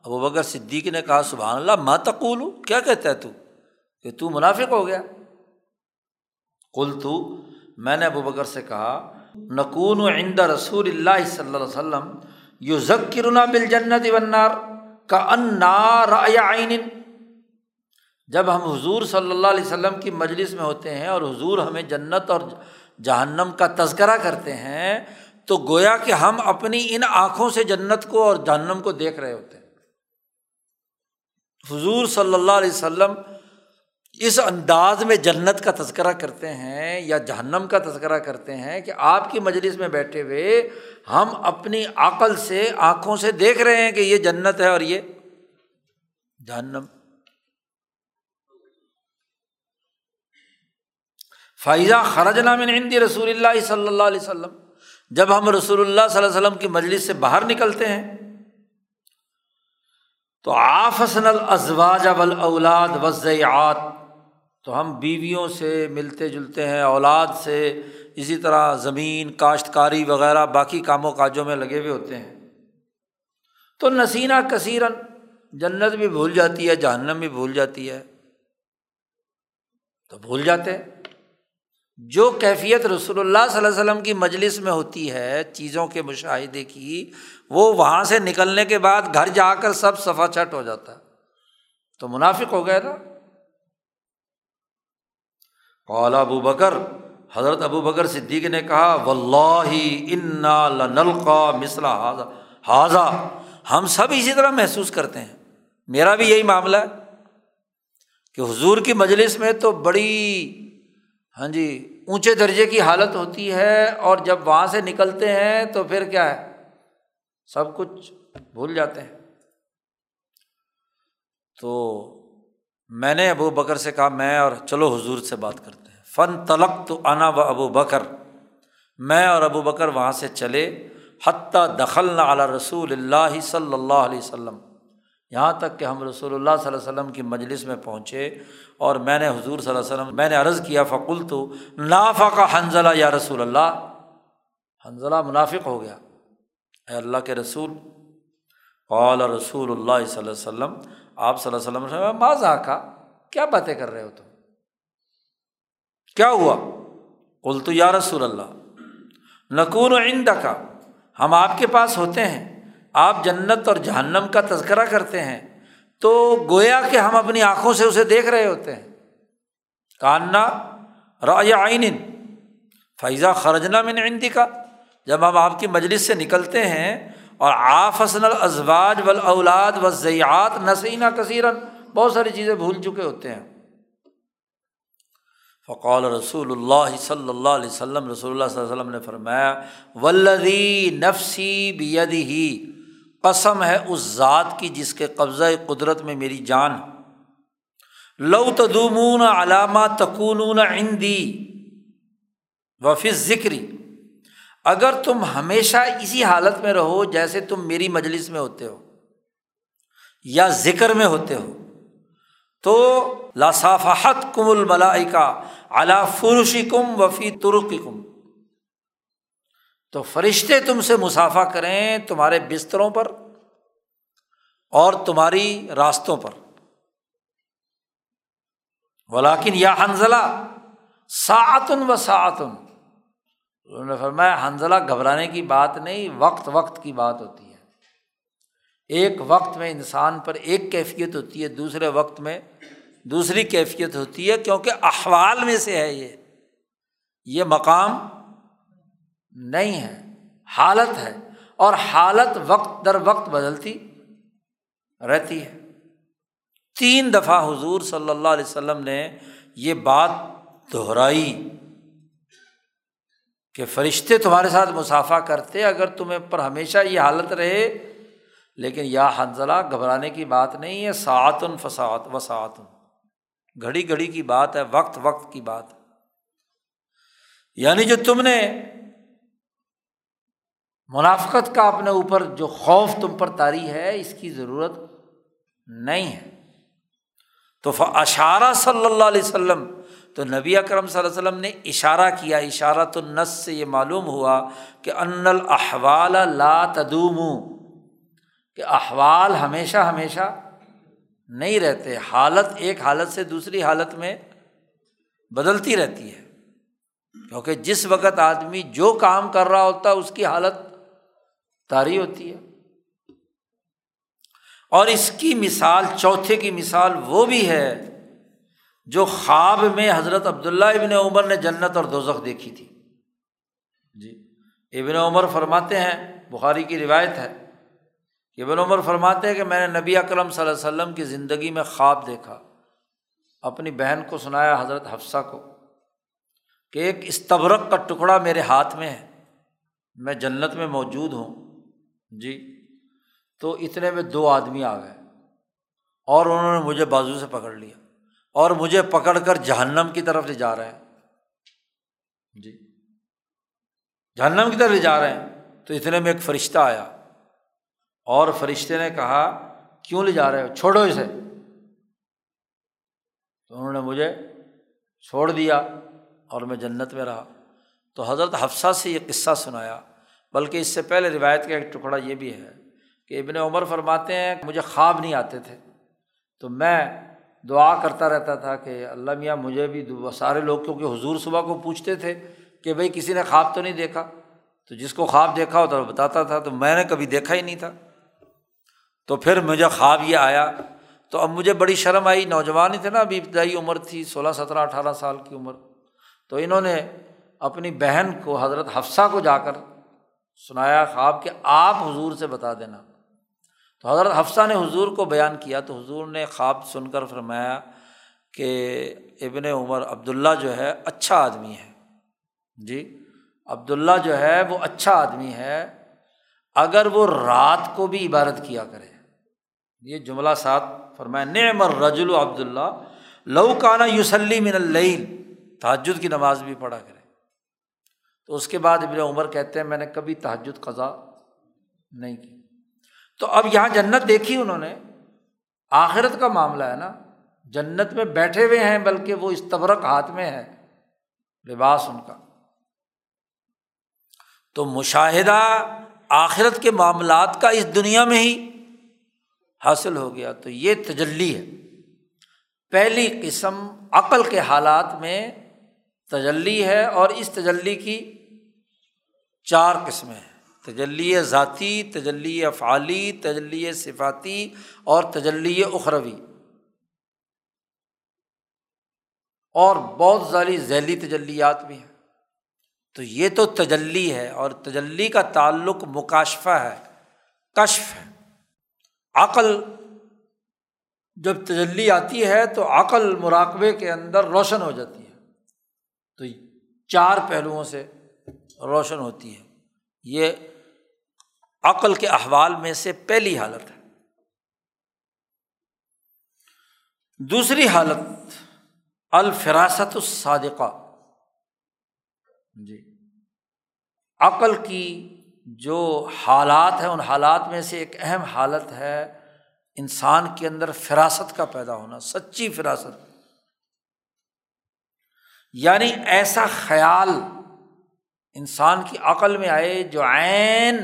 ابو بکر صدیق نے کہا سبحان اللہ ماں تقول کیا کہتا ہے تو؟ کہ تو منافق ہو گیا۔ کل تو میں نے ابو بکر سے کہا نقون عند رسول اللہ صلی اللہ علیہ وسلم یو ذکرنا بل جنت ونار کا انار عین۔ جب ہم حضور صلی اللہ علیہ وسلم کی مجلس میں ہوتے ہیں اور حضور ہمیں جنت اور جہنم کا تذکرہ کرتے ہیں تو گویا کہ ہم اپنی ان آنکھوں سے جنت کو اور جہنم کو دیکھ رہے ہوتے ہیں۔ حضور صلی اللہ علیہ وسلم اس انداز میں جنت کا تذکرہ کرتے ہیں یا جہنم کا تذکرہ کرتے ہیں کہ آپ کی مجلس میں بیٹھے ہوئے ہم اپنی عقل سے آنکھوں سے دیکھ رہے ہیں کہ یہ جنت ہے اور یہ جہنم۔ فائزہ خرج نام ہندی رسول اللہ صلی اللہ علیہ وسلم جب ہم رسول اللہ صلی اللہ علیہ وسلم کی مجلس سے باہر نکلتے ہیں، تو آفسن الازواج اولاد وضعیات تو ہم بیویوں سے ملتے جلتے ہیں، اولاد سے اسی طرح زمین، کاشتکاری وغیرہ باقی کاموں کاجوں میں لگے ہوئے ہوتے ہیں۔ تو نسینہ کثیرن جنت بھی بھول جاتی ہے، جہنم بھی بھول جاتی ہے۔ تو بھول جاتے جو کیفیت رسول اللہ صلی اللہ علیہ وسلم کی مجلس میں ہوتی ہے، چیزوں کے مشاہدے کی، وہ وہاں سے نکلنے کے بعد گھر جا کر سب صفا چھٹ ہو جاتا ہے۔ تو منافق ہو گئے نا۔ قال ابو بکر، حضرت ابو بکر صدیق نے کہا و اللہ انا لنلقا مسلا حاضہ ہم سب اسی طرح محسوس کرتے ہیں۔ میرا بھی یہی معاملہ ہے کہ حضور کی مجلس میں تو بڑی ہاں جی اونچے درجے کی حالت ہوتی ہے اور جب وہاں سے نکلتے ہیں تو پھر کیا ہے؟ سب کچھ بھول جاتے ہیں۔ تو میں نے ابو بکر سے کہا، میں اور چلو حضور سے بات کرتے ہیں۔ فن تلق تو انا و ابو بکر۔ میں اور ابو بکر وہاں سے چلے۔ حتیٰ دخل نہ اعلیٰ رسول اللہ صلی اللہ علیہ وسلم۔ یہاں تک کہ ہم رسول اللہ صلی اللہ علیہ وسلم کی مجلس میں پہنچے اور میں نے حضور صلی اللہ علیہ وسلم، میں نے عرض کیا فقول تو نافا حنزلہ، یا رسول اللہ۔ حنزلہ منافق ہو گیا۔ اے اللہ کے رسول، قال رسول اللہ صلی اللہ علیہ وسلم، آپ صلی اللہ علیہ وسلم ماضا کا کیا باتیں کر رہے ہو تم؟ کیا ہوا؟ کل تو یا رسول اللہ نقون و کا ہم آپ کے پاس ہوتے ہیں۔ آپ جنت اور جہنم کا تذکرہ کرتے ہیں تو گویا کہ ہم اپنی آنکھوں سے اسے دیکھ رہے ہوتے ہیں۔ کاننا آئین فیضا خرجنا من عندی کا جب ہم آپ کی مجلس سے نکلتے ہیں اور آفسن الازواج و اولاد و ضیات نسینہ کثیرن بہت ساری چیزیں بھول چکے ہوتے ہیں۔ فقال رسول اللہ صلی اللہ علیہ وسلم، رسول اللہ صلی اللہ علیہ وسلم نے فرمایا ولدی نفسی بید ہی قسم ہے اس ذات کی جس کے قبضۂ قدرت میں میری جان لو تدومون علامہ تکون عندی وفی ذکری اگر تم ہمیشہ اسی حالت میں رہو جیسے تم میری مجلس میں ہوتے ہو یا ذکر میں ہوتے ہو، تو لاسافحت کم الملائکا اللہ فرشی کم وفی ترقی کم تو فرشتے تم سے مسافہ کریں تمہارے بستروں پر اور تمہاری راستوں پر۔ ولاکن یا حنزلہ ساعتن و ساعتن۔ انہوں نے فرمایا حنزلہ گھبرانے کی بات نہیں، وقت وقت کی بات ہوتی ہے۔ ایک وقت میں انسان پر ایک کیفیت ہوتی ہے، دوسرے وقت میں دوسری کیفیت ہوتی ہے، کیونکہ احوال میں سے ہے یہ۔ یہ مقام نہیں ہے۔ حالت ہے۔ اور حالت وقت در وقت بدلتی رہتی ہے۔ تین دفعہ حضور صلی اللہ علیہ وسلم نے یہ بات دہرائی کہ فرشتے تمہارے ساتھ مسافہ کرتے اگر تمہیں پر ہمیشہ یہ حالت رہے۔ لیکن یا حنزلہ گھبرانے کی بات نہیں ہے۔ ساعتن فساعت، وساعتن۔ گھڑی گھڑی کی بات ہے، وقت وقت کی بات یعنی جو تم نے منافقت کا اپنے اوپر جو خوف تم پر تاری ہے، اس کی ضرورت نہیں ہے۔ تو اشارہ صلی اللہ علیہ وسلم، تو نبی اکرم صلی اللہ علیہ وسلم نے اشارہ کیا اشارہ تو نس سے یہ معلوم ہوا کہ ان الاحوال لا تدوم کہ احوال ہمیشہ ہمیشہ نہیں رہتے، حالت ایک حالت سے دوسری حالت میں بدلتی رہتی ہے۔ کیونکہ جس وقت آدمی جو کام کر رہا ہوتا ہے اس کی حالت تاری ہوتی ہے۔ اور اس کی مثال، چوتھے کی مثال وہ بھی ہے جو خواب میں حضرت عبداللہ ابن عمر نے جنت اور دوزخ دیکھی تھی۔ جی ابن عمر فرماتے ہیں، بخاری کی روایت ہے کہ ابن عمر فرماتے ہیں کہ میں نے نبی اکرم صلی اللہ علیہ وسلم کی زندگی میں خواب دیکھا، اپنی بہن کو سنایا، حضرت حفصہ کو، کہ ایک استبرک کا ٹکڑا میرے ہاتھ میں ہے، میں جنت میں موجود ہوں۔ جی۔ تو اتنے میں دو آدمی آ گئے اور انہوں نے مجھے بازو سے پکڑ لیا اور مجھے پکڑ کر جہنم کی طرف لے جا رہے ہیں۔ جی۔ جہنم کی طرف لے جا رہے ہیں۔ تو اتنے میں ایک فرشتہ آیا اور فرشتے نے کہا، کیوں لے جا رہے ہو؟ چھوڑو اسے۔ تو انہوں نے مجھے چھوڑ دیا اور میں جنت میں رہا۔ تو حضرت حفصہ سے یہ قصہ سنایا۔ بلکہ اس سے پہلے روایت کا ایک ٹکڑا یہ بھی ہے کہ ابن عمر فرماتے ہیں کہ مجھے خواب نہیں آتے تھے۔ تو میں دعا کرتا رہتا تھا کہ اللہ میاں مجھے بھی سارے لوگ کیونکہ حضور صبح کو پوچھتے تھے کہ بھائی کسی نے خواب تو نہیں دیکھا؟ تو جس کو خواب دیکھا ہوتا وہ بتاتا تھا، تو میں نے کبھی دیکھا ہی نہیں تھا۔ تو پھر مجھے خواب یہ آیا۔ تو اب مجھے بڑی شرم آئی، نوجوان ہی تھے نا، ابھی ابتدائی عمر تھی، سولہ، سترہ، اٹھارہ سال کی عمر۔ تو انہوں نے اپنی بہن کو حضرت حفصہ کو جا کر سنایا خواب کہ آپ حضور سے بتا دینا۔ تو حضرت حفصہ نے حضور کو بیان کیا تو حضور نے خواب سن کر فرمایا کہ ابن عمر عبداللہ جو ہے اچھا آدمی ہے۔ جی عبداللہ جو ہے وہ اچھا آدمی ہے۔ اگر وہ رات کو بھی عبادت کیا کرے۔ یہ جملہ ساتھ فرمایا، نعم الرجل و عبداللہ لو کانا یوسلی من العین تحجد کی نماز بھی پڑھا کرے۔ تو اس کے بعد ابن عمر کہتے ہیں میں نے کبھی تحجد قضا نہیں کی۔ تو اب یہاں جنت دیکھی انہوں نے۔ آخرت کا معاملہ ہے نا۔ جنت میں بیٹھے ہوئے ہیں بلکہ وہ استبرک ہاتھ میں ہے۔ لباس ان کا۔ تو مشاہدہ آخرت کے معاملات کا اس دنیا میں ہی حاصل ہو گیا۔ تو یہ تجلی ہے۔ پہلی قسم عقل کے حالات میں تجلی ہے اور اس تجلی کی چار قسمیں ہیں، تجلی ذاتی، تجلی افعالی، تجلی صفاتی اور تجلی اخروی۔ اور بہت ساری ذیلی تجلیات بھی ہیں۔ تو یہ تو تجلی ہے اور تجلی کا تعلق مکاشفہ ہے، کشف ہے۔ عقل، جب تجلی آتی ہے تو عقل مراقبے کے اندر روشن ہو جاتی ہے۔ تو چار پہلوؤں سے روشن ہوتی ہے۔ یہ عقل کے احوال میں سے پہلی حالت ہے۔ دوسری حالت، الفراست الصادقہ۔ جی۔ عقل کی جو حالات ہیں، ان حالات میں سے ایک اہم حالت ہے انسان کے اندر فراست کا پیدا ہونا، سچی فراست۔ یعنی ایسا خیال انسان کی عقل میں آئے جو عین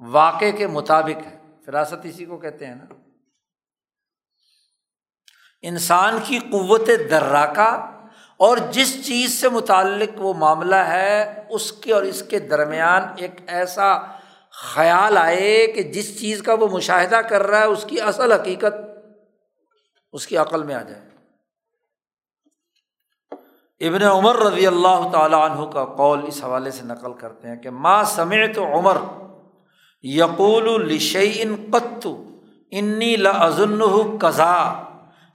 واقع کے مطابق ہے۔ فراست اسی کو کہتے ہیں نا۔ انسان کی قوت دراکا اور جس چیز سے متعلق وہ معاملہ ہے، اس کے اور اس کے درمیان ایک ایسا خیال آئے کہ جس چیز کا وہ مشاہدہ کر رہا ہے، اس کی اصل حقیقت، اس کی عقل میں آ جائے۔ ابن عمر رضی اللہ تعالیٰ عنہ کا قول اس حوالے سے نقل کرتے ہیں کہ ماں سمیت عمر یقول لشعین قط انی لزن قزا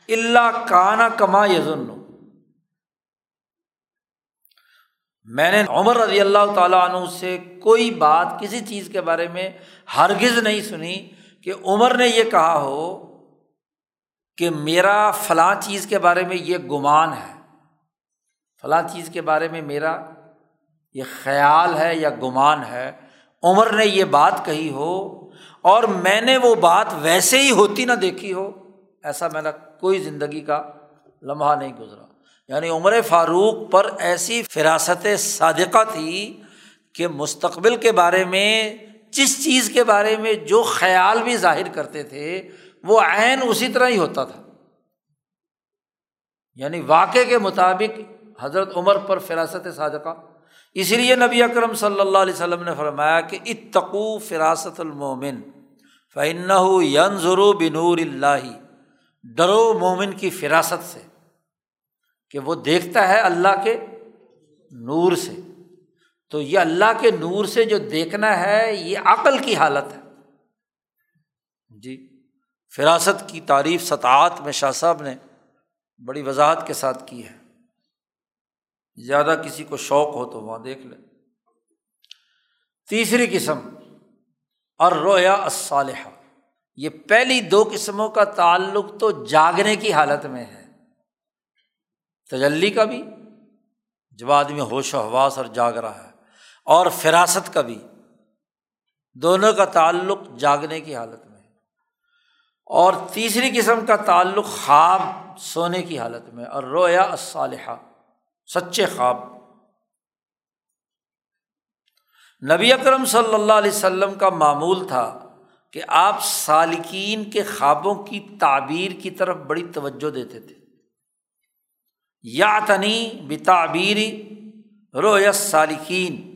اللہ کانا کما یزن میں نے عمر رضی اللہ تعالیٰ عنہ سے کوئی بات کسی چیز کے بارے میں ہرگز نہیں سنی کہ عمر نے یہ کہا ہو کہ میرا فلاں چیز کے بارے میں یہ گمان ہے۔ فلاں چیز کے بارے میں میرا یہ خیال ہے یا گمان ہے، عمر نے یہ بات کہی ہو اور میں نے وہ بات ویسے ہی ہوتی نہ دیکھی ہو، ایسا میرا کوئی زندگی کا لمحہ نہیں گزرا۔ یعنی عمر فاروق پر ایسی فراست صادقہ تھی کہ مستقبل کے بارے میں، جس چیز کے بارے میں جو خیال بھی ظاہر کرتے تھے، وہ عین اسی طرح ہی ہوتا تھا۔ یعنی واقع کے مطابق حضرت عمر پر فراست صادقہ۔ اسی لیے نبی اکرم صلی اللہ علیہ وسلم نے فرمایا کہ اتقو فراست المومن فن ین ضرو بنور اللہ۔ ڈرو مومن کی فراست سے کہ وہ دیکھتا ہے اللہ کے نور سے۔ تو یہ اللہ کے نور سے جو دیکھنا ہے، یہ عقل کی حالت ہے۔ جی فراست کی تعریف سطاعت میں شاہ صاحب نے بڑی وضاحت کے ساتھ کی ہے۔ زیادہ کسی کو شوق ہو تو وہاں دیکھ لیں تیسری قسم اور رویا الصالحہ۔ یہ پہلی دو قسموں کا تعلق تو جاگنے کی حالت میں ہے۔ تجلی کا بھی، جب آدمی ہوش و حواس اور جاگ رہا ہے، اور فراست کا بھی۔ دونوں کا تعلق جاگنے کی حالت میں ہے۔ اور تیسری قسم کا تعلق خواب، سونے کی حالت میں۔ اور رویا الصالحہ۔ سچے خواب۔ نبی اکرم صلی اللہ علیہ وسلم کا معمول تھا کہ آپ سالکین کے خوابوں کی تعبیر کی طرف بڑی توجہ دیتے تھے۔ یا تنی بتعبیری رو یس سالکین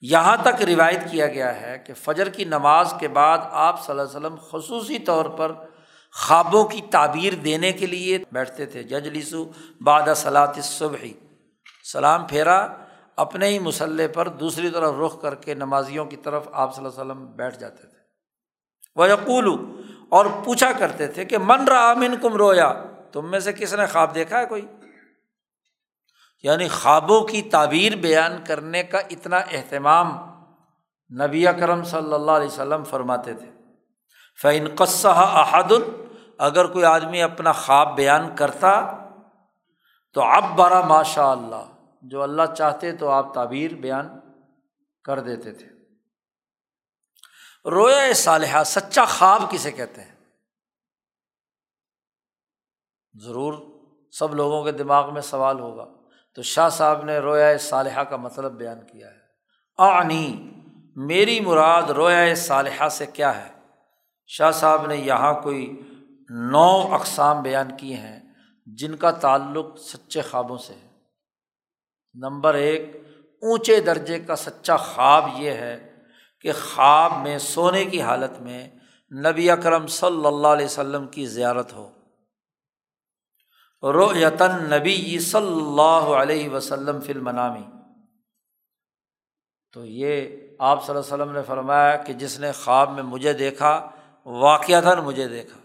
یہاں تک روایت کیا گیا ہے کہ فجر کی نماز کے بعد آپ صلی اللہ علیہ وسلم خصوصی طور پر خوابوں کی تعبیر دینے کے لیے بیٹھتے تھے۔ جج لیسو باد صلاط صبح سلام پھیرا۔ اپنے ہی مسلح پر دوسری طرف رخ کر کے نمازیوں کی طرف آپ صلی اللہ علیہ وسلم بیٹھ جاتے تھے۔ وہ یقول اور پوچھا کرتے تھے کہ من رہا من کم رویا؟ تم میں سے کس نے خواب دیکھا ہے کوئی؟ یعنی خوابوں کی تعبیر بیان کرنے کا اتنا اہتمام نبی اکرم صلی اللہ علیہ وسلم فرماتے تھے۔ فعین قصہ احد اگر کوئی آدمی اپنا خواب بیان کرتا، تو اب بارہ ماشاء اللہ، جو اللہ چاہتے تو آپ تعبیر بیان کر دیتے تھے۔ رویا صالحہ سچا خواب کسے کہتے ہیں؟ ضرور سب لوگوں کے دماغ میں سوال ہوگا۔ تو شاہ صاحب نے رویا صالحہ کا مطلب بیان کیا ہے۔ آنی میری مراد رویا صالحہ سے کیا ہے؟ شاہ صاحب نے یہاں کوئی نو اقسام بیان کیے ہیں جن کا تعلق سچے خوابوں سے ہے۔ نمبر ایک، اونچے درجے کا سچا خواب یہ ہے کہ خواب میں سونے کی حالت میں نبی اکرم صلی اللہ علیہ وسلم کی زیارت ہو۔ رو یتن نبی صلی اللہ علیہ وسلم فلم منامی تو یہ آپ صلی اللہ علیہ وسلم نے فرمایا کہ جس نے خواب میں مجھے دیکھا واقعات مجھے دیکھا۔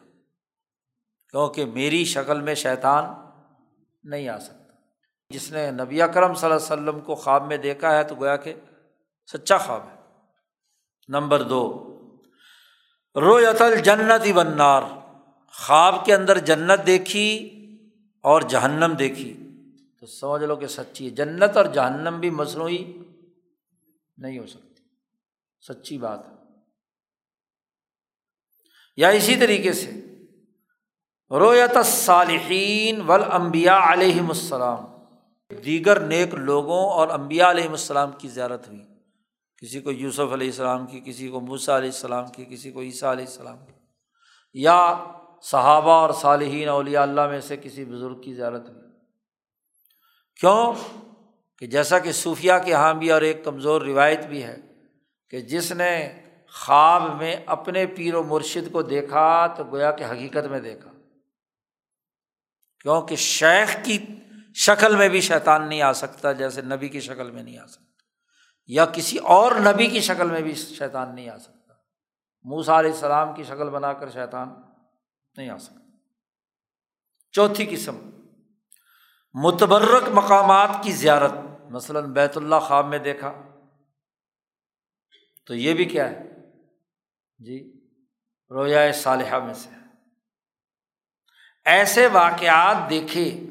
کیونکہ میری شکل میں شیطان نہیں آ سکتا۔ جس نے نبی کرم صلی اللہ علیہ وسلم کو خواب میں دیکھا ہے تو گویا کہ سچا خواب ہے۔ نمبر دو رویتل جنت ہی بنار خواب کے اندر جنت دیکھی اور جہنم دیکھی۔ تو سمجھ لو کہ سچی ہے۔ جنت اور جہنم بھی مصنوعی نہیں ہو سکتی۔ سچی بات ہے۔ یا اسی طریقے سے۔ رویت صالحین ولامبیا علیہم السلام۔ دیگر نیک لوگوں اور امبیا علیہم السلام کی زیارت ہوئی۔ کسی کو یوسف علیہ السلام کی، کسی کو موسیٰ علیہ السلام کی، کسی کو عیسیٰ علیہ السلام کی۔ یا صحابہ اور صالحین، اولیاء اللہ میں سے کسی بزرگ کی زیارت ہوئی۔ کیوں؟ کہ جیسا کہ صوفیہ کے یہاں بھی اور ایک کمزور روایت بھی ہے کہ جس نے خواب میں اپنے پیر و مرشد کو دیکھا تو گویا کہ حقیقت میں دیکھا۔ کیونکہ شیخ کی شکل میں بھی شیطان نہیں آ سکتا جیسے نبی کی شکل میں نہیں آ سکتا۔ یا کسی اور نبی کی شکل میں بھی شیطان نہیں آ سکتا۔ موسا علیہ السلام کی شکل بنا کر شیطان نہیں آ سکتا۔ چوتھی قسم، متبرک مقامات کی زیارت۔ مثلاً بیت اللہ خواب میں دیکھا تو یہ بھی کیا ہے؟ جی رویا صالحہ میں سے۔ ایسے واقعات دیکھے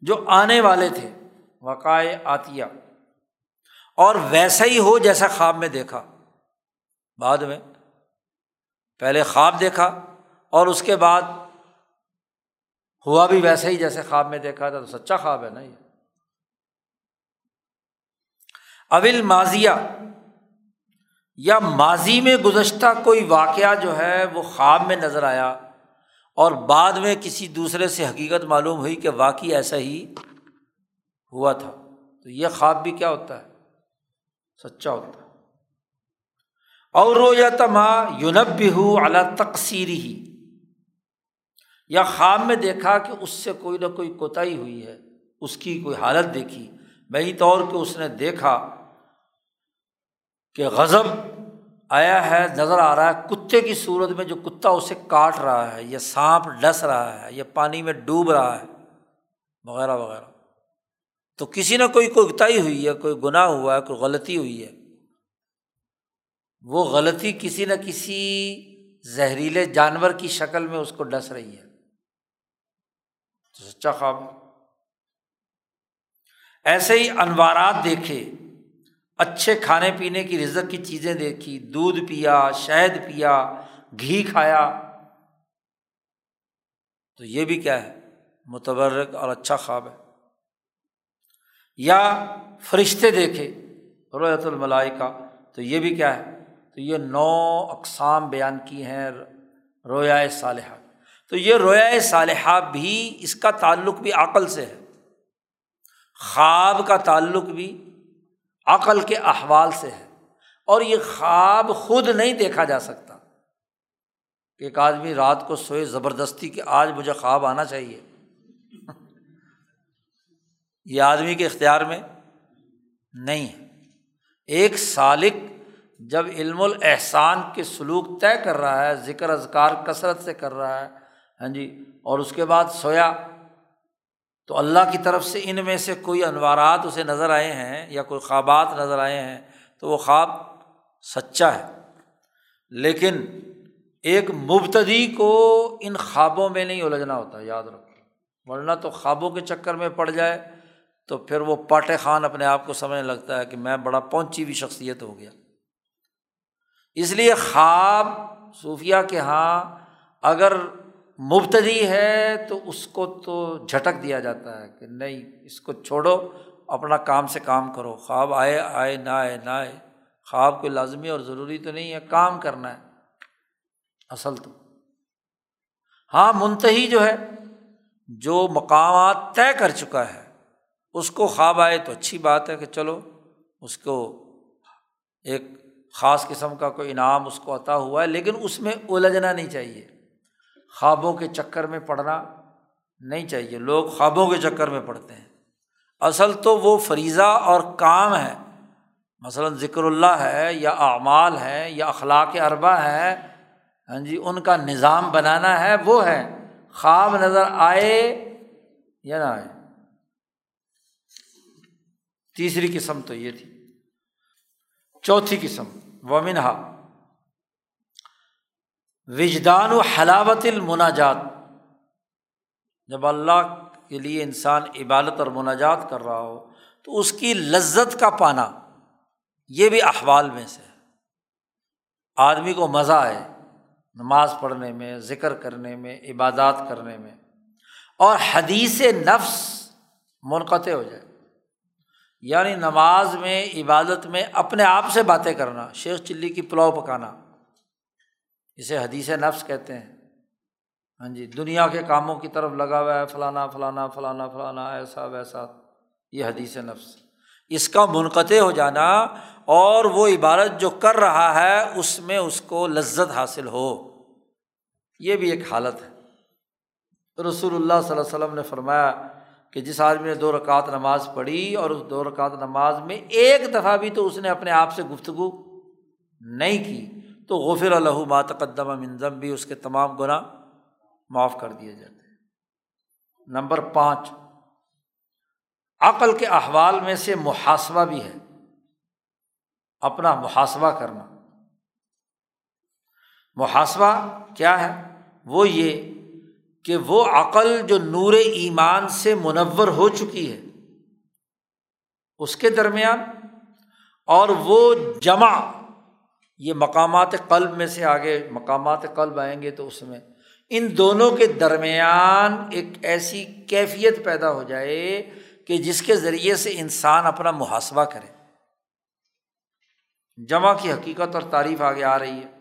جو آنے والے تھے، وقائے آتیا اور ویسا ہی ہو جیسا خواب میں دیکھا۔ بعد میں پہلے خواب دیکھا اور اس کے بعد ہوا بھی ویسا ہی جیسے خواب میں دیکھا تھا تو سچا خواب ہے نا یہ۔ اول ماضیہ۔ یا ماضی میں گزشتہ کوئی واقعہ جو ہے وہ خواب میں نظر آیا اور بعد میں کسی دوسرے سے حقیقت معلوم ہوئی کہ واقعی ایسا ہی ہوا تھا، تو یہ خواب بھی کیا ہوتا ہے؟ سچا ہوتا ہے۔ اور رو یا تما یونب بھی ہو اعلیٰ تقسیری ہی یا خواب میں دیکھا کہ اس سے کوئی نہ کوئی کوتاہی ہوئی ہے، اس کی کوئی حالت دیکھی۔ بہی طور پہ اس نے دیکھا کہ غضب آیا ہے، نظر آ رہا ہے۔ کتے کی صورت میں جو کتا اسے کاٹ رہا ہے، یا سانپ ڈس رہا ہے، یا پانی میں ڈوب رہا ہے، وغیرہ وغیرہ۔ تو کسی نہ کوئی کوئی ہوئی ہے، کوئی گناہ ہوا ہے، کوئی غلطی ہوئی ہے، وہ غلطی کسی نہ کسی زہریلے جانور کی شکل میں اس کو ڈس رہی ہے۔ تو سچا خواب ایسے ہی انوارات دیکھے۔ اچھے کھانے پینے کی رزت کی چیزیں دیکھی، دودھ پیا، شہد پیا، گھی کھایا۔ تو یہ بھی کیا ہے؟ متبرک اور اچھا خواب ہے۔ یا فرشتے دیکھے رویت الملائی کا تو یہ بھی کیا ہے؟ تو یہ نو اقسام بیان کی ہیں رویا صالحہ۔ تو یہ رویا صالحہ بھی اس کا تعلق بھی عقل سے ہے۔ خواب کا تعلق بھی عقل کے احوال سے ہے اور یہ خواب خود نہیں دیکھا جا سکتا کہ ایک آدمی رات کو سوئے زبردستی کہ آج مجھے خواب آنا چاہیے۔ یہ آدمی کے اختیار میں نہیں ہے۔ ایک سالق جب علم الاحسان کے سلوک طے کر رہا ہے، ذکر اذکار کثرت سے کر رہا ہے ہاں جی اور اس کے بعد سویا تو اللہ کی طرف سے ان میں سے کوئی انوارات اسے نظر آئے ہیں یا کوئی خوابات نظر آئے ہیں، تو وہ خواب سچا ہے۔ لیکن ایک مبتدی کو ان خوابوں میں نہیں الجھنا ہوتا، یاد رکھو۔ ورنہ تو خوابوں کے چکر میں پڑ جائے تو پھر وہ پاٹے خان اپنے آپ کو سمجھنے لگتا ہے کہ میں بڑا پہنچی ہوئی شخصیت ہو گیا۔ اس لیے خواب صوفیہ کے یہاں اگر مبتدی ہے تو اس کو تو جھٹک دیا جاتا ہے کہ نہیں، اس کو چھوڑو، اپنا کام سے کام کرو۔ خواب آئے آئے، نہ آئے نہ آئے۔ خواب کوئی لازمی اور ضروری تو نہیں ہے، کام کرنا ہے۔ اصل تو۔ ہاں منتحی جو ہے، جو مقامات طے کر چکا ہے، اس کو خواب آئے تو اچھی بات ہے کہ چلو، اس کو ایک خاص قسم کا کوئی انعام اس کو عطا ہوا ہے، لیکن اس میں الجھنا نہیں چاہیے۔ خوابوں کے چکر میں پڑھنا نہیں چاہیے۔ لوگ خوابوں کے چکر میں پڑھتے ہیں۔ اصل تو وہ فریضہ اور کام ہے۔ مثلاً ذکر اللہ ہے یا اعمال ہے یا اخلاق اربا ہے ہاں جی ان کا نظام بنانا ہے، وہ ہے۔ خواب نظر آئے یا نہ آئے۔ تیسری قسم تو یہ تھی۔ چوتھی قسم، ومنہا۔ وجدان و حلاوت المناجات۔ جب اللہ کے لیے انسان عبادت اور مناجات کر رہا ہو، تو اس کی لذت کا پانا یہ بھی احوال میں سے آدمی کو مزہ آئے نماز پڑھنے میں، ذکر کرنے میں، عبادات کرنے میں، اور حدیث نفس منقطع ہو جائے۔ یعنی نماز میں، عبادت میں اپنے آپ سے باتیں کرنا، شیخ چلی کی پلاؤ پکانا۔ اسے حدیث نفس کہتے ہیں۔ ہاں جی دنیا کے کاموں کی طرف لگا ہوا ہے، فلانا فلانا فلانا فلانا، ایسا، ویسا۔ یہ حدیث نفس۔ اس کا منقطع ہو جانا اور وہ عبارت جو کر رہا ہے، اس میں اس کو لذت حاصل ہو۔ یہ بھی ایک حالت ہے۔ رسول اللہ صلی اللہ علیہ وسلم نے فرمایا کہ جس آدمی نے دو رکعت نماز پڑھی اور اس دو رکعت نماز میں ایک دفعہ بھی تو اس نے اپنے آپ سے گفتگو نہیں کی۔ تو غفر الح ماتقدم منظم بھی اس کے تمام گناہ معاف کر دیے جاتے ہیں۔ نمبر پانچ، عقل کے احوال میں سے محاسبہ بھی ہے۔ اپنا محاسبہ کرنا۔ محاسبہ کیا ہے؟ وہ یہ کہ وہ عقل جو نور ایمان سے منور ہو چکی ہے، اس کے درمیان اور وہ جمع یہ مقامات قلب میں سے آگے مقامات قلب آئیں گے تو اس میں ان دونوں کے درمیان ایک ایسی کیفیت پیدا ہو جائے کہ جس کے ذریعے سے انسان اپنا محاسبہ کرے۔ جمع کی حقیقت اور تعریف آگے آ رہی ہے۔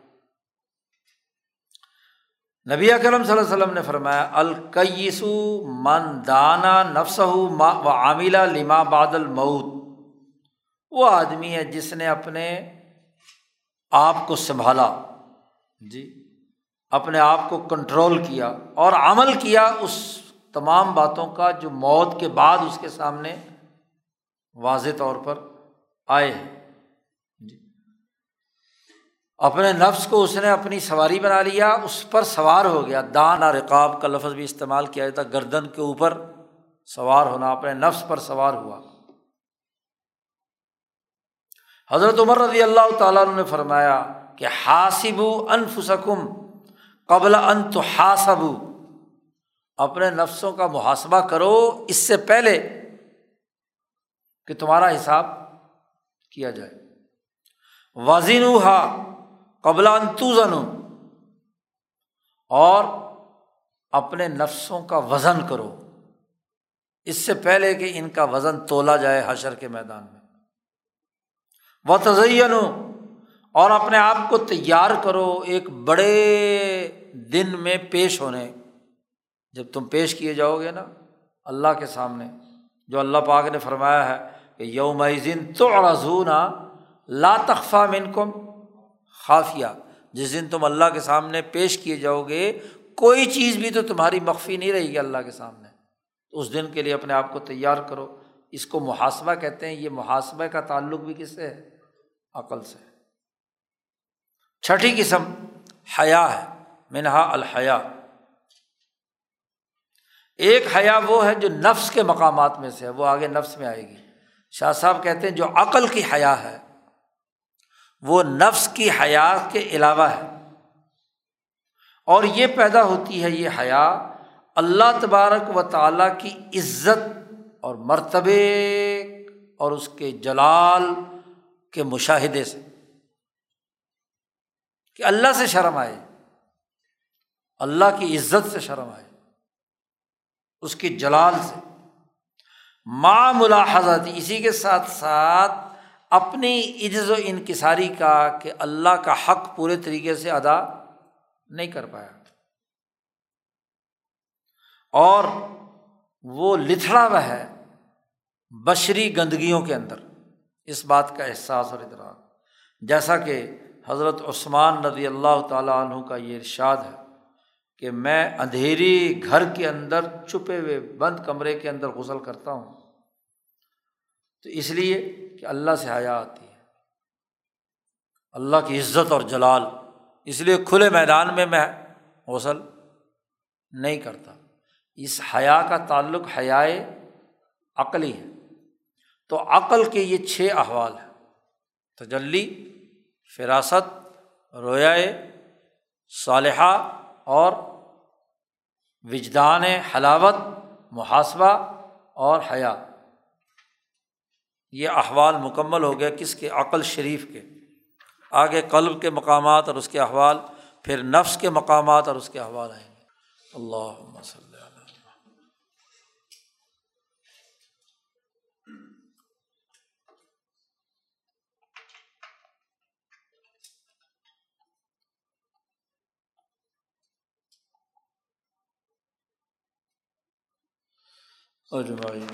نبی اکرم صلی اللہ علیہ وسلم نے فرمایا الکیسو من دانا نفس و عاملہ لما بادل مود وہ آدمی ہے جس نے اپنے آپ کو سنبھالا۔ جی اپنے آپ کو کنٹرول کیا اور عمل کیا اس تمام باتوں کا جو موت کے بعد اس کے سامنے واضح طور پر آئے ہیں۔ جی۔ اپنے نفس کو اس نے اپنی سواری بنا لیا، اس پر سوار ہو گیا۔ دان اور رقاب کا لفظ بھی استعمال کیا جاتا گردن کے اوپر سوار ہونا، اپنے نفس پر سوار ہوا۔ حضرت عمر رضی اللہ تعالیٰ نے فرمایا کہ حاصب انفسکم قبل ان تو حاصب اپنے نفسوں کا محاسبہ کرو اس سے پہلے کہ تمہارا حساب کیا جائے۔ وزین قبل انتوزن اور اپنے نفسوں کا وزن کرو۔ اس سے پہلے کہ ان کا وزن تولا جائے حشر کے میدان میں۔ وہ تزین اور اپنے آپ کو تیار کرو ایک بڑے دن میں پیش ہونے۔ جب تم پیش کیے جاؤ گے نا اللہ کے سامنے، جو اللہ پاک نے فرمایا ہے کہ یوم دن تو رضونا لا تخفا من کم خافیہ۔ جس دن تم اللہ کے سامنے پیش کیے جاؤ گے، کوئی چیز بھی تو تمہاری مخفی نہیں رہے گی اللہ کے سامنے۔ تو اس دن کے لیے اپنے آپ کو تیار کرو۔ اس کو محاسبہ کہتے ہیں۔ یہ محاسبہ کا تعلق بھی کس سے ہے؟ عقل سے۔ چھٹی قسم حیا ہے، منہا الحیا۔ ایک حیا وہ ہے جو نفس کے مقامات میں سے ہے، وہ آگے نفس میں آئے گی۔ شاہ صاحب کہتے ہیں جو عقل کی حیا ہے، وہ نفس کی حیا کے علاوہ ہے۔ اور یہ پیدا ہوتی ہے یہ حیا اللہ تبارک و تعالیٰ کی عزت اور مرتبے اور اس کے جلال کے مشاہدے سے، کہ اللہ سے شرم آئے، اللہ کی عزت سے شرم آئے، اس کی جلال سے۔ ماں ملاحظت اسی کے ساتھ ساتھ اپنی عجز و انکساری کا کہ اللہ کا حق پورے طریقے سے ادا نہیں کر پایا۔ اور وہ لتھڑا ہوا ہے بشری گندگیوں کے اندر۔ اس بات کا احساس اور ادراک۔ جیسا کہ حضرت عثمان ندی اللہ تعالیٰ عنہ کا یہ ارشاد ہے کہ میں اندھیری گھر کے اندر چھپے ہوئے بند کمرے کے اندر غسل کرتا ہوں، تو اس لیے کہ اللہ سے حیا آتی ہے۔ اللہ کی عزت اور جلال، اس لیے کھلے میدان میں میں غسل نہیں کرتا۔ اس حیا کا تعلق حیائے عقلی ہے۔ تو عقل کے یہ چھ احوال ہیں۔ تجلی، فراست، رویائے، صالحہ اور وجدان حلاوت، محاسبہ اور حیا۔ یہ احوال مکمل ہو گیا کس کے؟ عقل شریف کے۔ آگے قلب کے مقامات اور اس کے احوال، پھر نفس کے مقامات اور اس کے احوال آئیں گے۔ اللہ وسلم اجمعین